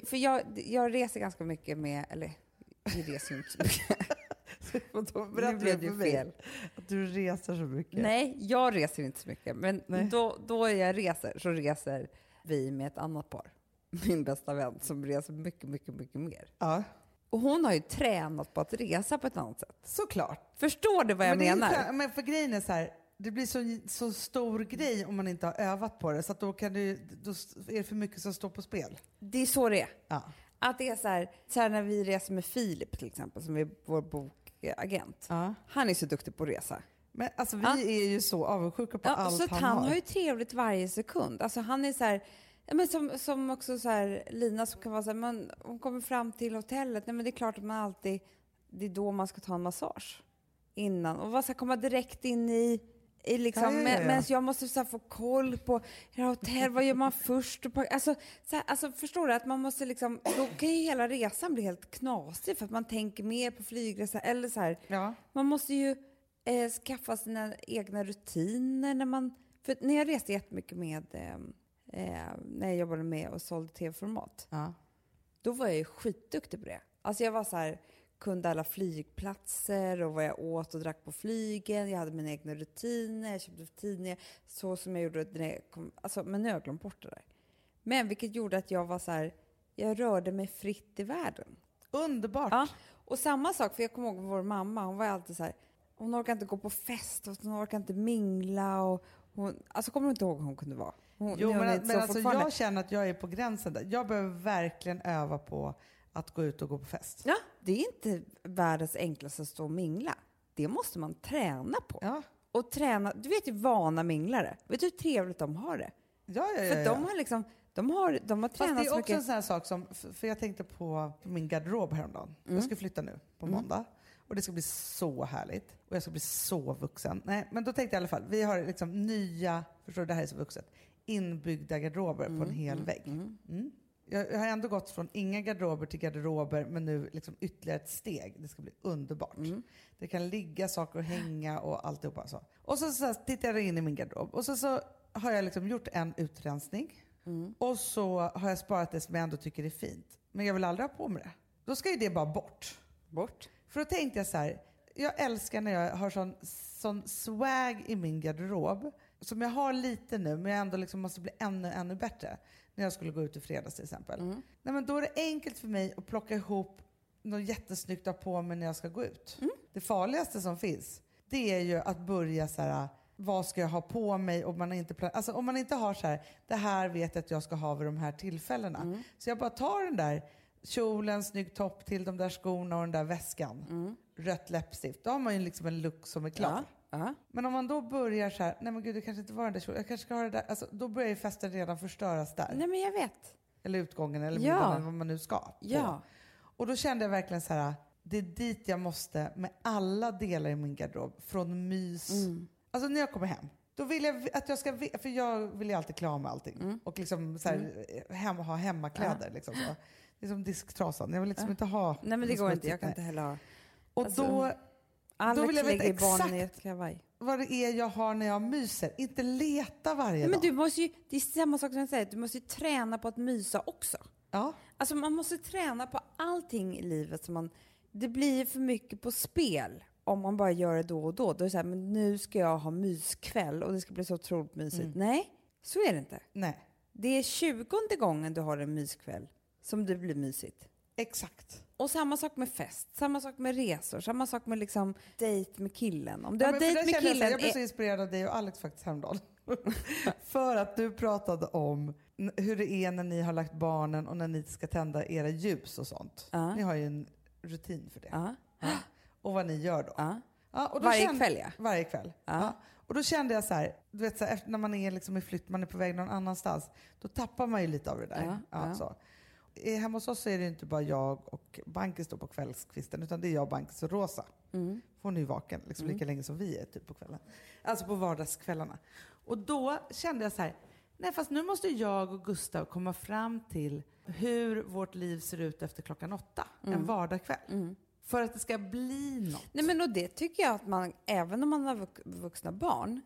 för jag, jag reser ganska mycket med, eller jag reser inte så mycket. nu blev det fel. Att du reser så mycket. Nej, jag reser inte så mycket. Men då, då jag reser så reser vi med ett annat par. Min bästa vän som reser mycket, mycket, mycket mer. Ja. Och hon har ju tränat på att resa på ett annat sätt. Såklart. Förstår du vad jag men menar? men för grejen är så här, det blir så, så stor grej om man inte har övat på det. Så då, kan du, då är det för mycket som står på spel. Det är så det är. Ja. Att det är så här, så här när vi reser med Filip till exempel, som är vår bokagent. Ja. Han är så duktig på att resa. Men alltså vi ja. är ju så avundsjuka på ja, allt så han, han har. ju trevligt varje sekund. Alltså han är så här, men som, som också så här, Lina som kan vara så här, man, hon kommer fram till hotellet, nej men det är klart att man alltid, det är då man ska ta en massage. Innan. Och vad ska komma direkt in i liksom, ja, ja, ja. Jag måste så få koll på hotell, vad gör man först? Alltså, så här, alltså, förstår du? Att man måste liksom, då kan ju hela resan bli helt knasig för att man tänker mer på flygresan. Eller så här, ja. Man måste ju eh, skaffa sina egna rutiner. När, man, för när jag reste jättemycket med, eh, eh när jag jobbade med och sålde tv-format, då var jag ju skitduktig på det. Alltså jag var så här, kunde alla flygplatser och vad jag åt och drack på flygen. Jag hade mina egna rutiner, jag köpte tidningar så som jag gjorde när jag kom. Alltså, men nu har jag glömt bort det där. Men vilket gjorde att jag var så här, jag rörde mig fritt i världen. Underbart! Ja, och samma sak, för jag kommer ihåg vår mamma, hon var alltid så här, hon orkar inte gå på fest, och hon orkar inte mingla och hon, alltså kommer du inte ihåg hur hon kunde vara? Hon, jo, men, men alltså jag känner att jag är på gränsen där. Jag behöver verkligen öva på att gå ut och gå på fest. Ja, det är inte världens enklaste att stå och mingla. Det måste man träna på. Ja. Och träna, du vet ju vana minglare. Vet du hur trevligt de har det? Ja, ja, ja. För de har liksom, de har, de har tränat Fast det är också mycket. en sån här sak som, för jag tänkte på min garderob häromdagen. Mm. Jag ska flytta nu på mm. måndag. Och det ska bli så härligt. Och jag ska bli så vuxen. Nej, men då tänkte jag i alla fall, vi har liksom nya, förstår du, det här är så vuxet, inbyggda garderober mm. på en mm, hel mm, vägg. Jag har ändå gått från inga garderober till garderober, men nu liksom ytterligare ett steg. Det ska bli underbart. Mm. Det kan ligga saker och hänga och alltihopa. Så. Och så, så tittar jag in i min garderob och så, så har jag liksom gjort en utrensning. Mm. Och så har jag sparat det som jag ändå tycker är fint. Men jag vill aldrig ha på mig det. Då ska ju det bara bort. Bort? För då tänkte jag så här, jag älskar när jag har sån, sån swag i min garderob. Som jag har lite nu, men jag ändå liksom måste bli ännu, ännu bättre när jag skulle gå ut i fredags till exempel. Mm. Nej, men då är det enkelt för mig att plocka ihop något jättesnyggt att ha på mig när jag ska gå ut. Mm. Det farligaste som finns, det är ju att börja så här, vad ska jag ha på mig? Om man inte, alltså, om man inte har så här, det här vet jag att jag ska ha vid de här tillfällena. Mm. Så jag bara tar den där kjolen, snygg topp till de där skorna och den där väskan. Mm. Rött läppstift. Då har man ju liksom en look som är klar. Ja. Uh-huh. Men om man då börjar så här, nej men gud det kanske inte var den där kjolen, jag kanske ska ha det där. Alltså, då börjar ju festen redan förstöras där. Nej men jag vet. Eller utgången eller middagen ja. eller vad man nu ska. På. Ja. Och då kände jag verkligen så här, det är dit jag måste med alla delar i min garderob. Från mys. Mm. Alltså när jag kommer hem, då vill jag att jag ska, för jag vill ju alltid klä av mig allting. Mm. Och liksom så här, mm. hem, ha hemmakläder. Ja. Liksom så. Det är som disktrasan, jag vill liksom ja. inte ha... Nej men det går inte, jag kan inte heller ha... Och alltså, då Alex Då vill jag veta exakt vad det är jag har när jag myser. Inte leta varje men dag. Du måste ju, det är samma sak som jag säger, du måste ju träna på att mysa också. Ja. Alltså man måste träna på allting i livet. Som man, det blir för mycket på spel om man bara gör det då och då. Då är det så här, men nu ska jag ha myskväll och det ska bli så otroligt mysigt. Mm. Nej, så är det inte. Nej. Det är tjugonde gången du har en myskväll som det blir mysigt. Exakt. Och samma sak med fest, samma sak med resor, samma sak med liksom dejt med killen. Om du ja, har dejt med killen... Jag, jag blev så inspirerad av dig och Alex faktiskt häromdagen. för att du pratade om hur det är när ni har lagt barnen och när ni ska tända era ljus och sånt. Uh. Ni har ju en rutin för det. Uh. Ja. Och vad ni gör då. Uh. Ja, och då varje kände, kväll ja. Varje kväll. Ja. Och då kände jag så här, du vet så här, när man är liksom i flytt, man är på väg någon annannanstans, då tappar man ju lite av det där. Ja, Så hemma hos oss är det inte bara jag och Bankis på kvällskvisten, utan det är jag, Bankis och Rosa. Mm. Hon är ju vaken liksom, mm. lika länge som vi är typ på kvällen. Alltså på vardagskvällarna. Och då kände jag så här, nej fast nu måste jag och Gustav komma fram till hur vårt liv ser ut efter klockan åtta, mm. en vardagskväll. Mm. För att det ska bli något. Nej men och det tycker jag att man, även om man har vuxna barn,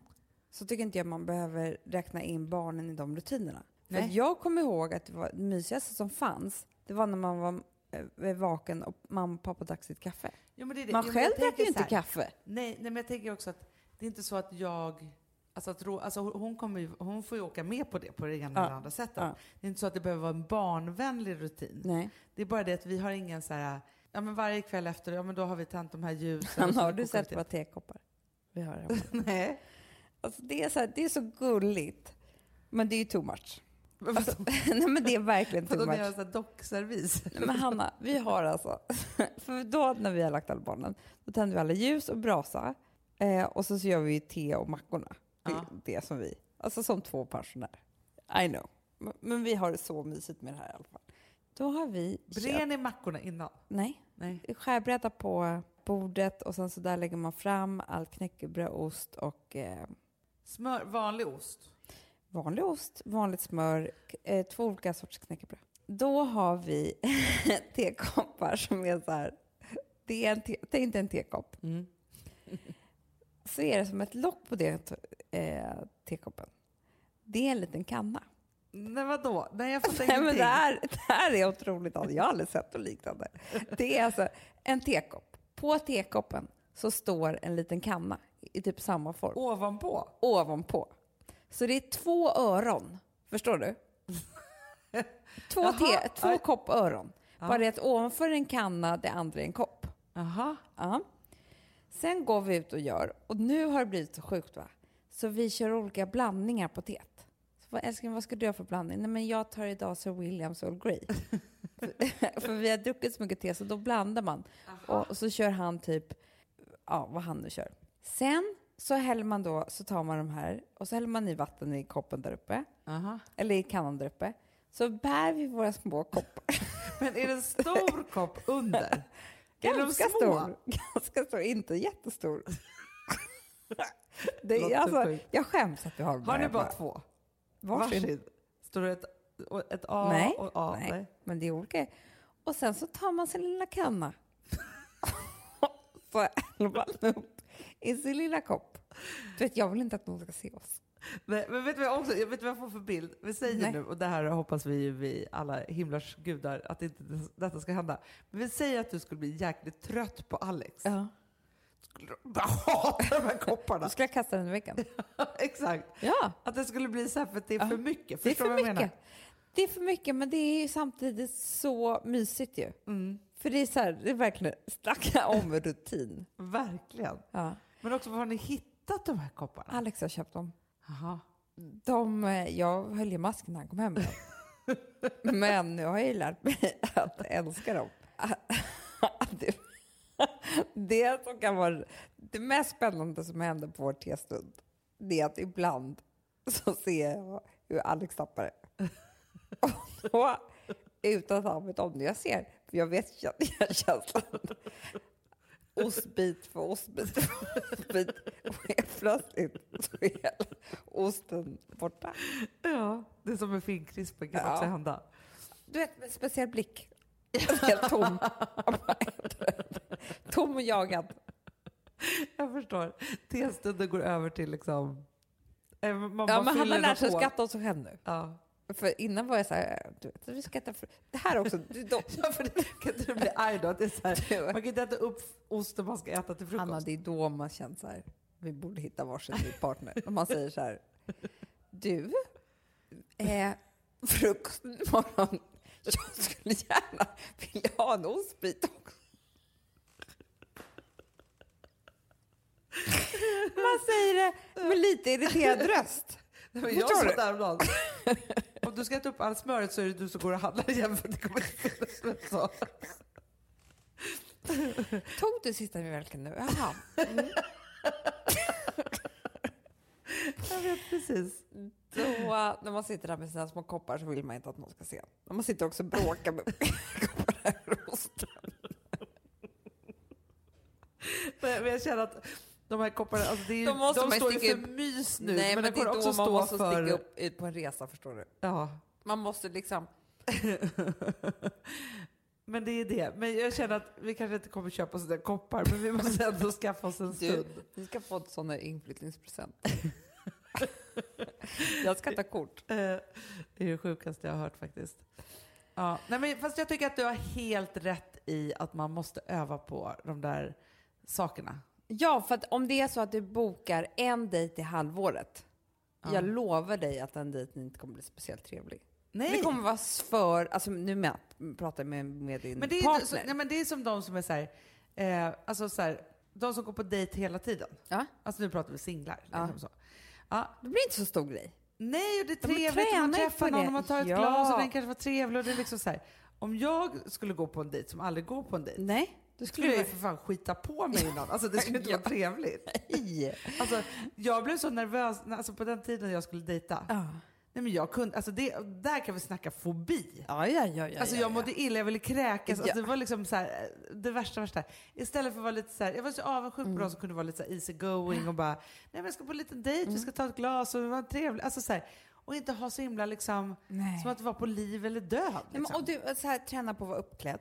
så tycker inte jag man behöver räkna in barnen i de rutinerna. Nej. För jag kommer ihåg att det, var, det mysigaste som fanns, det var när man var eh, vaken och mamma och pappa drack sitt kaffe. Jo, det det. Man jo, själv drack ju inte kaffe. Nej, nej, men jag tänker också att det är inte så att jag Alltså, att, alltså hon, kommer ju, hon får ju åka med på det på det ena ja. eller andra sättet. Ja. Det är inte så att det behöver vara en barnvänlig rutin. Nej. Det är bara det att vi har ingen så här, ja men varje kväll efter, ja men då har vi tänt de här ljusen. har du sett våra tekoppar? Vi har det. Nej. Alltså det, är så här, det är så gulligt, men det är ju too much. Alltså, nej men det är verkligen too much. Vadå, dockservis? Men Hanna, vi har alltså, för då när vi har lagt alla barnen, då tänder vi alla ljus och brasa eh, och så, så gör vi te och mackorna. Ja. Det som vi, alltså som två pensionärer. I know. Men vi har det så mysigt med det här i alla fall. Då har vi Brer ni mackorna innan? Nej. Nej. Skärbräda på bordet och sen så där lägger man fram allt knäckebröd, ost och... Eh, Smör, vanlig ost? Vanlig ost, vanligt smör, eh, två olika sorters knäckebröd. Då har vi tekoppar som är så här... Det är, en te, är inte en tekopp. Mm. så är det som ett lock på det eh, tekoppen. Det är en liten kanna. Nej, vadå? Nej, jag fattar men det, här, det här är otroligt. Jag har aldrig sett något liknande. Det är alltså en tekopp. På tekoppen så står en liten kanna i typ samma form. Ovanpå? Ovanpå. Så det är två öron. Förstår du? två te, två kopp öron. Bara det att ovanför en kanna, det andra är en kopp. Aha. Ja. Sen går vi ut och gör, och nu har det blivit så sjukt va? Så vi kör olika blandningar på teet. Så vad, älskling, vad ska du ha för blandning? Nej, men jag tar idag Sir Williams All Grey. för, för vi har druckit så mycket te så då blandar man. Och, och, så kör han typ, ja vad han nu kör. Sen så häller man då, så tar man de här och så häller man i vatten i koppen där uppe. Aha. Eller i kannan där uppe. Så bär vi våra små koppar. men är det en stor kopp under? Ganska stor. Ganska stor, inte jättestor. det är alltså, jag skäms att vi har Har ni bara på. två? Varsin. Varsin. Står det ett, ett A nej, och A? Nej, nej, men det är olika. Och sen så tar man sin lilla kanna. så häller man upp i sin lilla kopp. Du vet, jag vill inte att någon ska se oss. Nej, men vet du vad jag, också, vet vad jag får för bild? Vi säger Nej. nu, och det här hoppas vi vi alla himlars gudar att inte detta ska hända. Men vi säger att du skulle bli jäkligt trött på Alex. Ja. Skulle du hata de här kopparna? Då skulle jag kasta den i väggen. Exakt. Ja. Att det skulle bli så här för att det är ja. för mycket. Det är för mycket. Det är för mycket, men det är ju samtidigt så mysigt ju. Mm. För det är så här, det är verkligen, snacka om rutin. verkligen. Ja. Men också, var har ni hittat de här kopparna? Alex har köpt dem. Aha. De, jag höll ju masken när han kom hem med dem. Men nu har jag ju lärt mig att älska dem. Det, det som kan vara det mest spännande som händer på vår testund, det är att ibland så ser jag hur Alex tappar det. Och då, utan att han vet om det. Jag ser, för jag vet jag känslan ostbit för ostbit för ostbit. Och helt plötsligt så är hela osten borta. Ja, det är som en finkrispen kan ja. också hända. Du vet, med speciell blick. Helt tom. tom och jagad. Jag förstår. Testunden går över till liksom... Eh, man ja, men han har lärt sig skratta åt sig själv nu. Ja. För innan var jag så här, du vet, vi ska äta för... Det här också. Du, då... ja, för det, kan du bli arg då? Det är så här, man kan inte äta upp osten man ska äta till frukost. Hanna, det är då man känner så här, vi borde hitta varsin ny partner. Om man säger så här, du, eh, frukost imorgon, jag skulle gärna vilja ha en ostbit också. Man säger det med lite irriterad röst. Men jag sa det häromdagen. Du ska äta upp allt smöret så är det du som går och handlar igen för det kommer inte så. Tog du sista mjölken nu? Jaha. Mm. Jag vet precis. Då, när man sitter där med sina små koppar så vill man inte att någon ska se. Man sitter också och bråkar med kopparna i rosten. Men jag känner att De här kopparna, alltså det är, De måste de står ju för upp. mys nu. Nej, men, de det är kommer då också man måste för... sticka upp ut på en resa, förstår du. Ja. Man måste liksom... men det är det. Men jag känner att vi kanske inte kommer köpa sådana koppar, men vi måste ändå skaffa oss en stund. Du, vi ska få ett sån här inflyttningspresent. jag ska ta kort. Eh, Det är det sjukaste jag har hört faktiskt. Ja, nej men fast jag tycker att du har helt rätt i att man måste öva på de där sakerna. Ja, för att om det är så att du bokar en dejt i halvåret, Ja. jag lovar dig att den dejten inte kommer bli speciellt trevlig. Nej, Det kommer vara för, alltså nu med, pratar jag med, med din men det, är, partner. så, nej, men det är som de som är så här, eh, alltså så här, de som går på dejt hela tiden. Ja. Alltså nu pratar vi singlar. Ja. Liksom så. Ja, Det blir inte så stor grej. Nej, och det är trevligt och man träffar någon det. och man tar ett Ja. glas och den kanske var trevlig och det är liksom så här. Om jag skulle gå på en dejt som aldrig går på en dejt, Nej, du skulle jag ju för fan skita på mig innan. Alltså det skulle inte vara Ja. trevligt. Alltså, jag blev så nervös alltså, på den tiden jag skulle dejta. Ja. Nej, men jag kunde, alltså det, där kan vi snacka fobi. Ja, ja, ja, ja, Alltså ja, jag mådde illa, jag ville kräkas. Alltså, Ja. det var liksom så här, det värsta, värsta. Istället för att vara lite så här, jag var så avundsjuk Mm. på de som kunde vara lite så easy going och bara, nej men jag ska på en liten dejt, Mm. vi ska ta ett glas och det var trevligt. Alltså så här, och inte ha så himla liksom, Nej. som att det var på liv eller död. Nej, men, Liksom. och du, så här, träna på att vara uppklädd.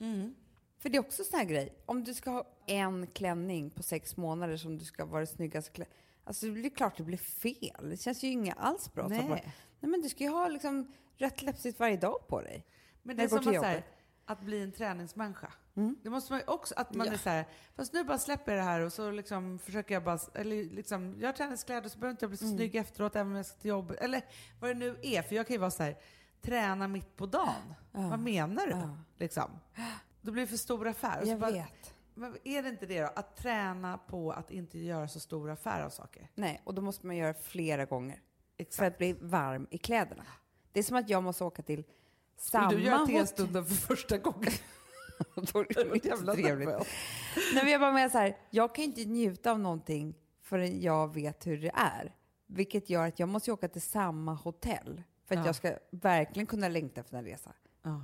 Mm. För det är också sån här grej. Om du ska ha en klänning på sex månader som du ska vara det snyggaste klä... Alltså det är klart det blir fel. Det känns ju inget alls bra. ta på- Nej. Nej men du ska ju ha liksom rätt läppstift varje dag på dig. Men det är som att, här, att bli en träningsmänniska. Mm. Det måste man ju också, att man Ja. är så här, fast nu bara släpper jag det här och så liksom försöker jag bara, eller liksom, jag har träningskläder så behöver inte jag bli så Mm. snygg efteråt även om jag ska till jobbet. Eller vad det nu är, för jag kan ju vara så här, träna mitt på dagen. Ja. Vad menar du? Ja. Liksom. Då blir det för stor affär. Jag bara, vet. Men är det inte det då? Att träna på att inte göra så stor affär av saker? Nej, och då måste man göra flera gånger Exakt. för att bli varm i kläderna. Det är som att jag måste åka till samma du göra hotell- testunden för första gången? Då är det inte Jävla trevligt. Nej, men jag bara menar så här, jag kan inte njuta av någonting förrän jag vet hur det är. Vilket gör att jag måste åka till samma hotell för att Ja. jag ska verkligen kunna längta efter en resa. Ja.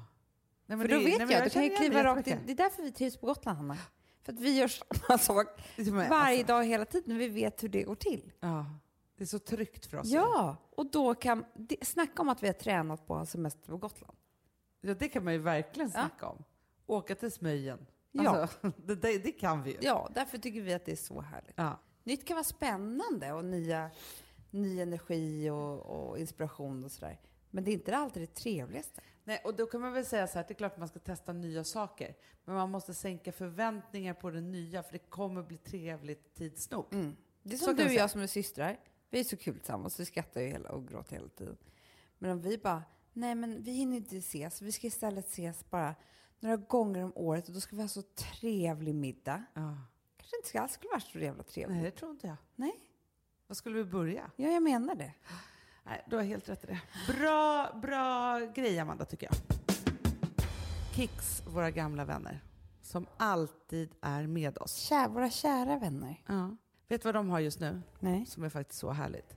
Nej, men för då det- vet nej, jag, då kan jag kliva rakt in. Det är därför vi trivs på Gotland, Hanna. För att vi gör samma sak varje alltså, dag hela tiden. Vi vet hur det går till. Ja, det är så tryggt för oss. Ja, och då kan... Det, snacka om att vi har tränat på att ha semester på Gotland. Ja, det kan man ju verkligen Ja. snacka om. Åka till Smögen. Ja. Alltså, det, det, det kan vi ju. Ja, därför tycker vi att det är så härligt. Ja. Nytt kan vara spännande och nya, ny energi och, och inspiration och sådär. Men det är inte alltid det trevligaste. Nej, och då kan man väl säga så här, det är klart att man ska testa nya saker. Men man måste sänka förväntningar på det nya, för det kommer bli trevligt tids nog. Mm. Det är som du och jag som är systrar. Vi är så kul tillsammans, vi skrattar ju hela och gråter hela tiden. Men om vi bara, nej men vi hinner inte ses, vi ska istället ses bara några gånger om året och då ska vi ha så trevlig middag. Ja. Kanske inte alls skulle vara så jävla trevligt. Nej, det tror inte jag. Nej, Var skulle vi börja? ja jag menar det. Nej, du har helt rätt i det. Bra, bra grej, Amanda, tycker jag. Kicks, våra gamla vänner, som alltid är med oss. Kär, våra kära vänner. Ja. Vet du vad de har just nu? Nej. Som är faktiskt så härligt.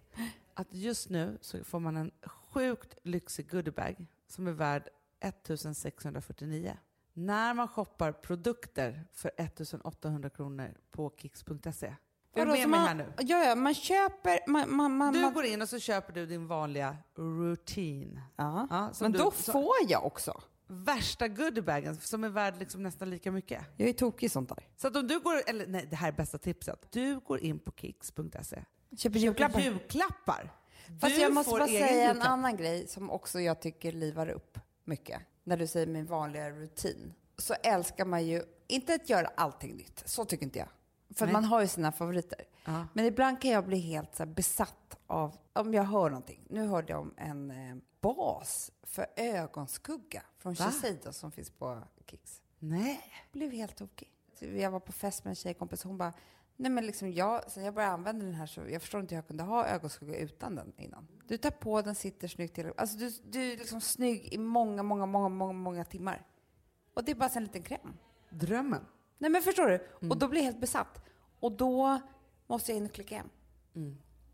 Att just nu så får man en sjukt lyxig goodiebag som är värd 1649. När man shoppar produkter för 1800 kronor på kicks.se. Vadå, med mig här nu? Ja, ja, man köper... Man, man, man, Du går in och så köper du din vanliga routine. ja. Ja, Men du- då så- får jag också. Värsta goodiebagen som är värd liksom nästan lika mycket. Jag är tokig i sånt där. Så att om du går, eller nej, det här är bästa tipset. Du går in på kicks.se. Köper julklappar. Julklappar. Fast Du jag måste bara säga en julklapp. annan grej som också jag tycker livar upp mycket. När du säger min vanliga rutin. Så älskar man ju, inte att göra allting nytt, så tycker inte jag. För man har ju sina favoriter. Ja. Men ibland kan jag bli helt så besatt av, om jag hör någonting. Nu hörde jag om en eh, bas för ögonskugga från? Shiseido som finns på Kicks. Nej. Blev helt tokig. Jag var på fest med en tjejkompis hon bara, nej men liksom jag, sen jag började använda den här så jag förstår inte hur jag kunde ha ögonskugga utan den innan. Du tar på den, sitter snyggt till, alltså du, du är liksom snygg i många, många, många, många, många timmar. Och det är bara en liten kräm. Drömmen. Nej men förstår du? Och då blir jag helt besatt. Och då måste jag in och klicka hem.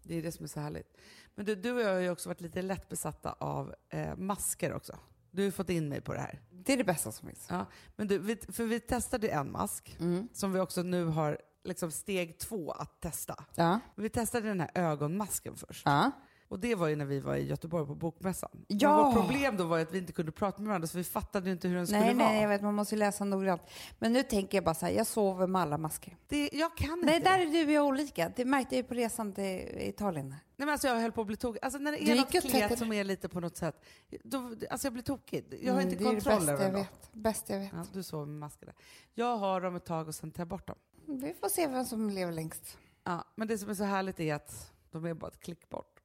Det är det som är så härligt. Men du, du och jag har ju också varit lite lätt besatta av eh, masker också. Du har fått in mig på det här. Det är det bästa som finns. Ja. Men du, vi, för vi testade en mask som vi också nu har liksom steg två att testa. Ja. Vi testade den här ögonmasken först. Ja. Och det var ju när vi var i Göteborg på Bokmässan. Ja. Men vårt problem då var ju att vi inte kunde prata med varandra så vi fattade ju inte hur den skulle Nej, vara. nej, jag vet, man måste ju läsa noggrant. Men nu tänker jag bara så här, jag sover med alla masker. Det, jag kan inte Nej, det. där är du och jag olika. Det märkte jag ju på resan till Italien. Nej men alltså jag höll på att bli tokig. Alltså när det är något och klet som är lite på något sätt, då, alltså jag blir tokig. Jag har Mm, inte det är kontroll det bästa över jag vet. Bästa jag vet. Ja, du sover med maskerna. Jag har dem ett tag och sen tar jag bort dem. Vi får se vem som lever längst. Ja, men det som är så härligt är att de är bara ett klick bort.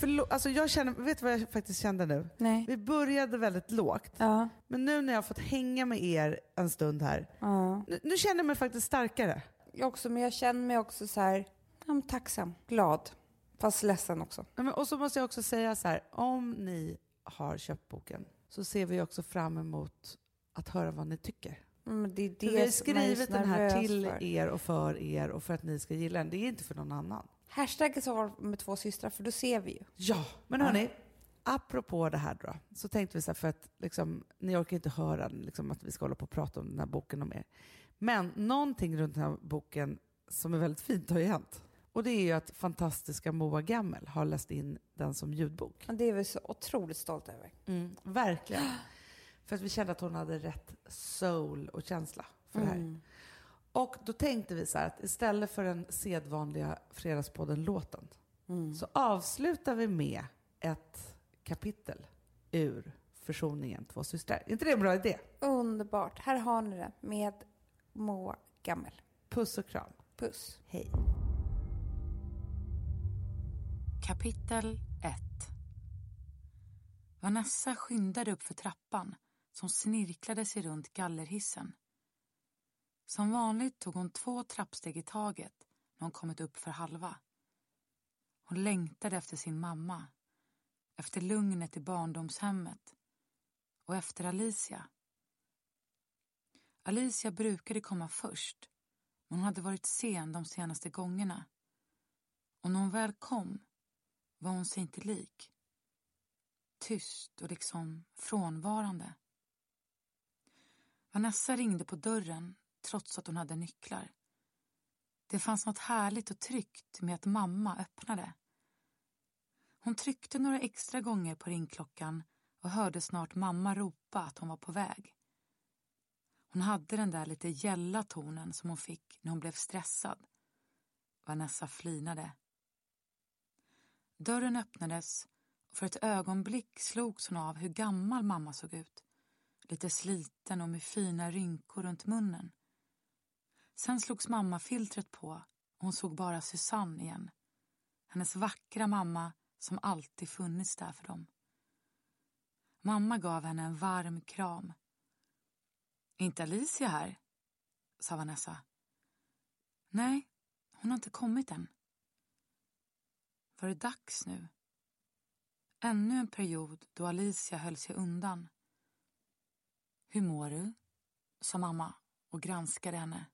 För, alltså jag känner, vet du vad jag faktiskt kände nu? Nej. Vi började väldigt lågt. Ja. Men nu när jag har fått hänga med er en stund här, ja. nu, nu, känner jag mig faktiskt starkare. Jag också, men jag känner mig också så här, ja, tacksam, glad, fast ledsen också. Ja, men, och så måste jag också säga så här, om ni har köpt boken så ser vi också fram emot att höra vad ni tycker. Mm, det är det vi har skrivit den här till för. er och för er och för att ni ska gilla den. Det är inte för någon annan. Hashtag så med två systrar, för då ser vi ju. Ja, men hörni, apropå det här då, så tänkte vi så här, för att liksom, ni orkar inte höra liksom, att vi ska hålla på och prata om den här boken och mer. Men någonting runt den här boken som är väldigt fint har ju hänt. Och det är ju att fantastiska Moa Gammel har läst in den som ljudbok. Det är vi så otroligt stolta över. Mm, verkligen. För att vi kände att hon hade rätt soul och känsla för det här. Mm. Och då tänkte vi så här att istället för den sedvanliga Fredagspodden-låten mm. så avslutar vi med ett kapitel ur Försoningen två systrar. Är inte det en bra idé? Underbart. Här har ni det med Moa Gammel. Puss och kram. Puss. Hej. Kapitel 1 Vanessa skyndade upp för trappan som snirklade sig runt gallerhissen. Som vanligt tog hon två trappsteg i taget när hon kommit upp för halva. Hon längtade efter sin mamma, efter lugnet i barndomshemmet och efter Alicia. Alicia brukade komma först, men hon hade varit sen de senaste gångerna. Och när hon väl kom var hon sig inte lik. Tyst och liksom frånvarande. Vanessa ringde på dörren trots att hon hade nycklar. Det fanns något härligt och tryggt med att mamma öppnade. Hon tryckte några extra gånger på ringklockan och hörde snart mamma ropa att hon var på väg. Hon hade den där lite gälla tonen som hon fick när hon blev stressad. Vanessa flinade. Dörren öppnades och för ett ögonblick slogs hon av hur gammal mamma såg ut. Lite sliten och med fina rynkor runt munnen. Sen slogs mammafiltret på och hon såg bara Susanne igen. Hennes vackra mamma som alltid funnits där för dem. Mamma gav henne en varm kram. Är inte Alicia här? sa Vanessa. Nej, hon har inte kommit än. Var det dags nu? Ännu en period då Alicia höll sig undan. Hur mår du? sa mamma och granskade henne.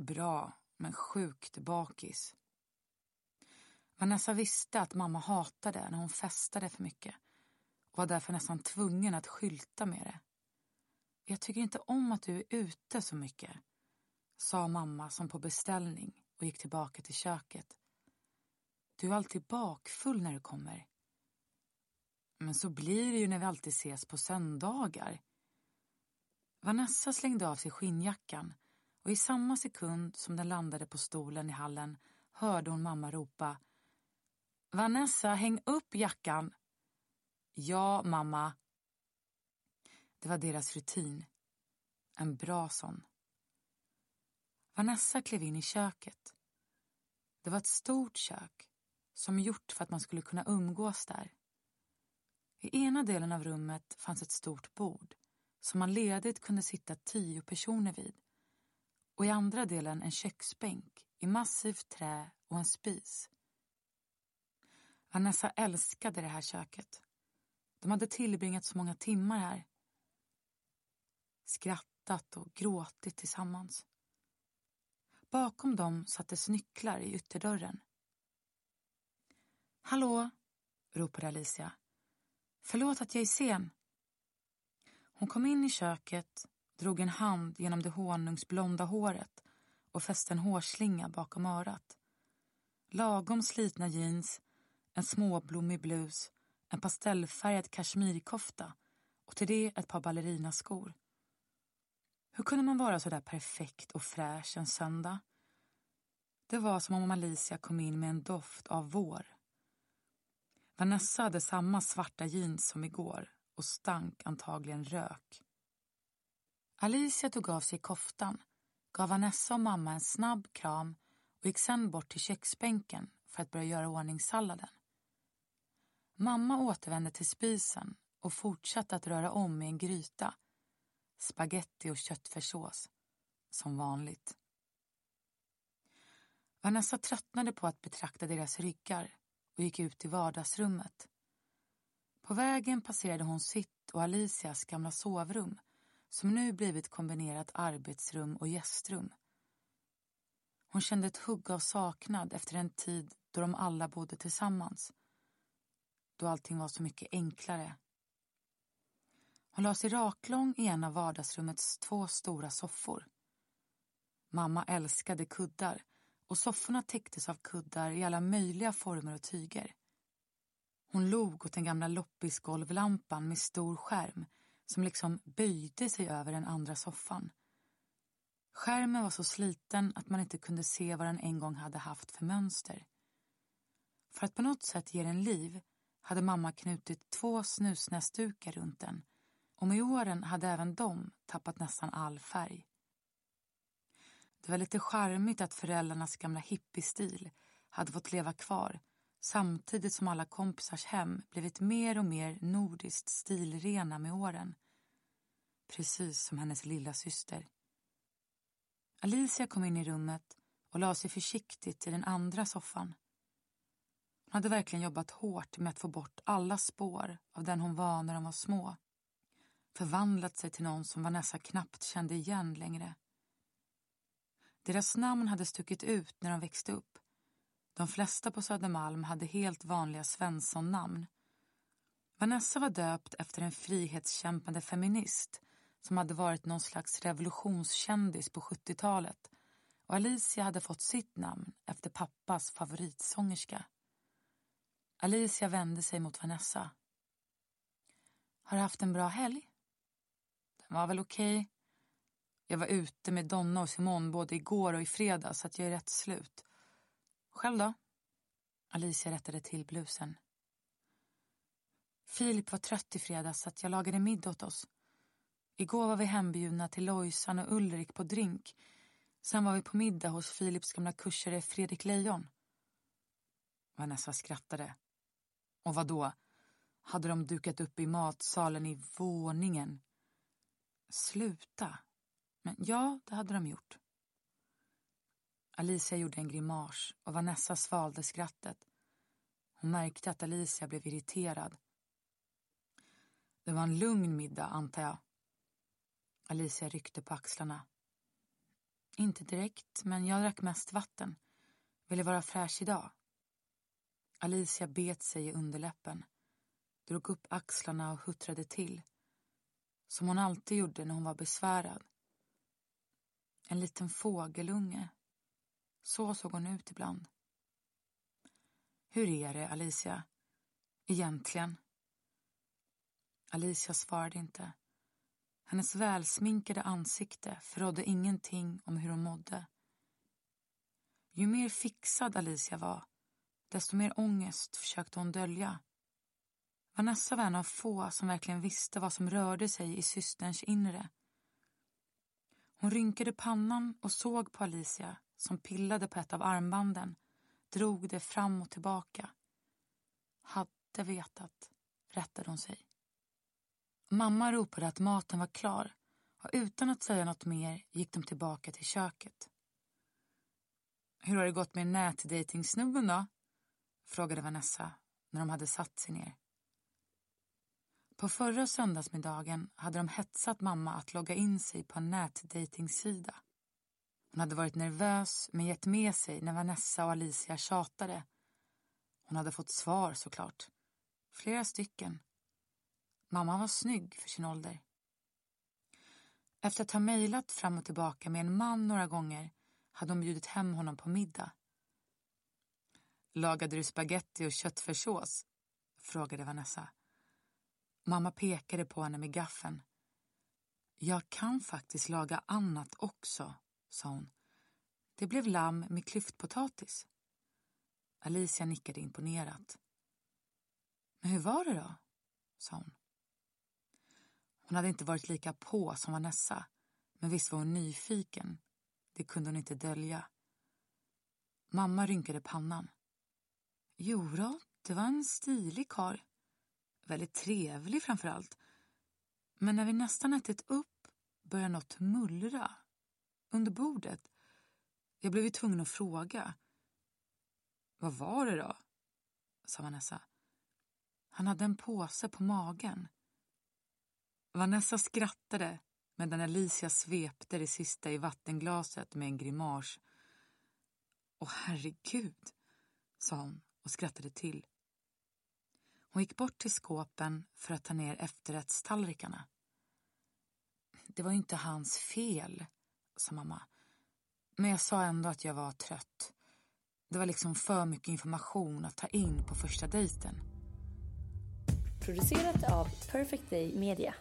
Bra, men sjukt bakis. Vanessa visste att mamma hatade när hon festade för mycket och var därför nästan tvungen att skylta med det. Jag tycker inte om att du är ute så mycket, sa mamma som på beställning och gick tillbaka till köket. Du är alltid bakfull när du kommer. Men så blir det ju när vi alltid ses på söndagar. Vanessa slängde av sig skinnjackan och i samma sekund som den landade på stolen i hallen hörde hon mamma ropa Vanessa, häng upp jackan! Ja, mamma. Det var deras rutin. En bra sån. Vanessa klev in i köket. Det var ett stort kök som gjort för att man skulle kunna umgås där. I ena delen av rummet fanns ett stort bord som man ledigt kunde sitta tio personer vid och i andra delen en köksbänk i massivt trä och en spis. Vanessa älskade det här köket. De hade tillbringat så många timmar här. Skrattat och gråtit tillsammans. Bakom dem sattes nycklar i ytterdörren. Hallå, ropade Alicia. Förlåt att jag är sen. Hon kom in i köket, drog en hand genom det honungsblonda håret och fäste en hårslinga bakom örat. Lagom slitna jeans, en småblommig blus, en pastellfärgad kashmirkofta och till det ett par ballerinaskor. Hur kunde man vara så där perfekt och fräsch en söndag? Det var som om Alicia kom in med en doft av vår. Vanessa hade samma svarta jeans som igår och stank antagligen rök. Alicia tog av sig koftan, gav Vanessa och mamma en snabb kram och gick sen bort till köksbänken för att börja göra ordning salladen. Mamma återvände till spisen och fortsatte att röra om i en gryta. Spaghetti och köttfärssås. Som vanligt. Vanessa tröttnade på att betrakta deras ryggar och gick ut i vardagsrummet. På vägen passerade hon sitt och Alicias gamla sovrum som nu blivit kombinerat arbetsrum och gästrum. Hon kände ett hugg av saknad efter en tid då de alla bodde tillsammans. Då allting var så mycket enklare. Hon la sig raklång i en av vardagsrummets två stora soffor. Mamma älskade kuddar och sofforna täcktes av kuddar i alla möjliga former och tyger. Hon log åt den gamla loppisgolvlampan med stor skärm som liksom böjde sig över den andra soffan. Skärmen var så sliten att man inte kunde se vad den en gång hade haft för mönster. För att på något sätt ge den liv hade mamma knutit två snusnäsdukar runt den och med åren hade även de tappat nästan all färg. Det var lite charmigt att föräldrarnas gamla hippiestil hade fått leva kvar samtidigt som alla kompisars hem blivit mer och mer nordiskt stilrena med åren. Precis som hennes lilla syster. Alicia kom in i rummet och la sig försiktigt i den andra soffan. Hon hade verkligen jobbat hårt med att få bort alla spår av den hon var när de var små. Förvandlat sig till någon som Vanessa knappt kände igen längre. Deras namn hade stuckit ut när de växte upp. De flesta på Södermalm hade helt vanliga Svensson-namn. Vanessa var döpt efter en frihetskämpande feminist som hade varit någon slags revolutionskändis på 70-talet och Alicia hade fått sitt namn efter pappas favoritsångerska. Alicia vände sig mot Vanessa. Har du haft en bra helg? Den var väl okej. Okay. Jag var ute med Donna och Simon både igår och i fredag så att jag är rätt slut. Själv då? Alicia rättade till blusen. Filip var trött i fredags så att jag lagade middag åt oss. Igår var vi hembjudna till Lojsan och Ulrik på drink. Sen var vi på middag hos Filips gamla kursare Fredrik Lejon. Vanessa skrattade. Och vad då? Hade de dukat upp i matsalen i våningen? Sluta. Men ja, det hade de gjort. Alicia gjorde en grimas och Vanessa svalde skrattet. Hon märkte att Alicia blev irriterad. Det var en lugn middag, antar jag. Alicia ryckte på axlarna. Inte direkt, men jag drack mest vatten. Ville vara fräsch idag. Alicia bet sig i underläppen, drog upp axlarna och huttrade till. Som hon alltid gjorde när hon var besvärad. En liten fågelunge. Så såg hon ut ibland. Hur är det, Alicia? Egentligen? Alicia svarade inte. Hennes välsminkade ansikte förrådde ingenting om hur hon mådde. Ju mer fixad Alicia var, desto mer ångest försökte hon dölja. Vanessa var en av få som verkligen visste vad som rörde sig i systerns inre. Hon rynkade pannan och såg på Alicia som pillade på ett av armbanden drog det fram och tillbaka. Hade vetat, rättade hon sig. Mamma ropade att maten var klar och utan att säga något mer gick de tillbaka till köket. Hur har det gått med nätdejtingsnubben då? frågade Vanessa när de hade satt sig ner. På förra söndagsmiddagen hade de hetsat mamma att logga in sig på en nätdejtingsida. Hon hade varit nervös men gett med sig när Vanessa och Alicia tjatade. Hon hade fått svar såklart. Flera stycken. Mamma var snygg för sin ålder. Efter att ha mejlat fram och tillbaka med en man några gånger hade hon bjudit hem honom på middag. Lagade du spaghetti och köttfärssås? frågade Vanessa. Mamma pekade på henne med gaffeln. Jag kan faktiskt laga annat också, sa hon. Det blev lamm med klyftpotatis. Alicia nickade imponerat. Men hur var det då? sa hon. Hon hade inte varit lika på som Vanessa, men visst var hon nyfiken. Det kunde hon inte dölja. Mamma rynkade pannan. Jo då, det var en stilig karl. Väldigt trevlig framför allt. Men när vi nästan ätit upp började något mullra under bordet. Jag blev ju tvungen att fråga. Vad var det då? sa Vanessa. Han hade en påse på magen. Vanessa skrattade medan Alicia svepte det sista i vattenglaset med en grimas. Åh, herregud, sa hon och skrattade till. Hon gick bort till skåpen för att ta ner efterrättstallrikarna. Det var ju inte hans fel, sa mamma. Men jag sa ändå att jag var trött. Det var liksom för mycket information att ta in på första dejten. Producerat av Perfect Day Media.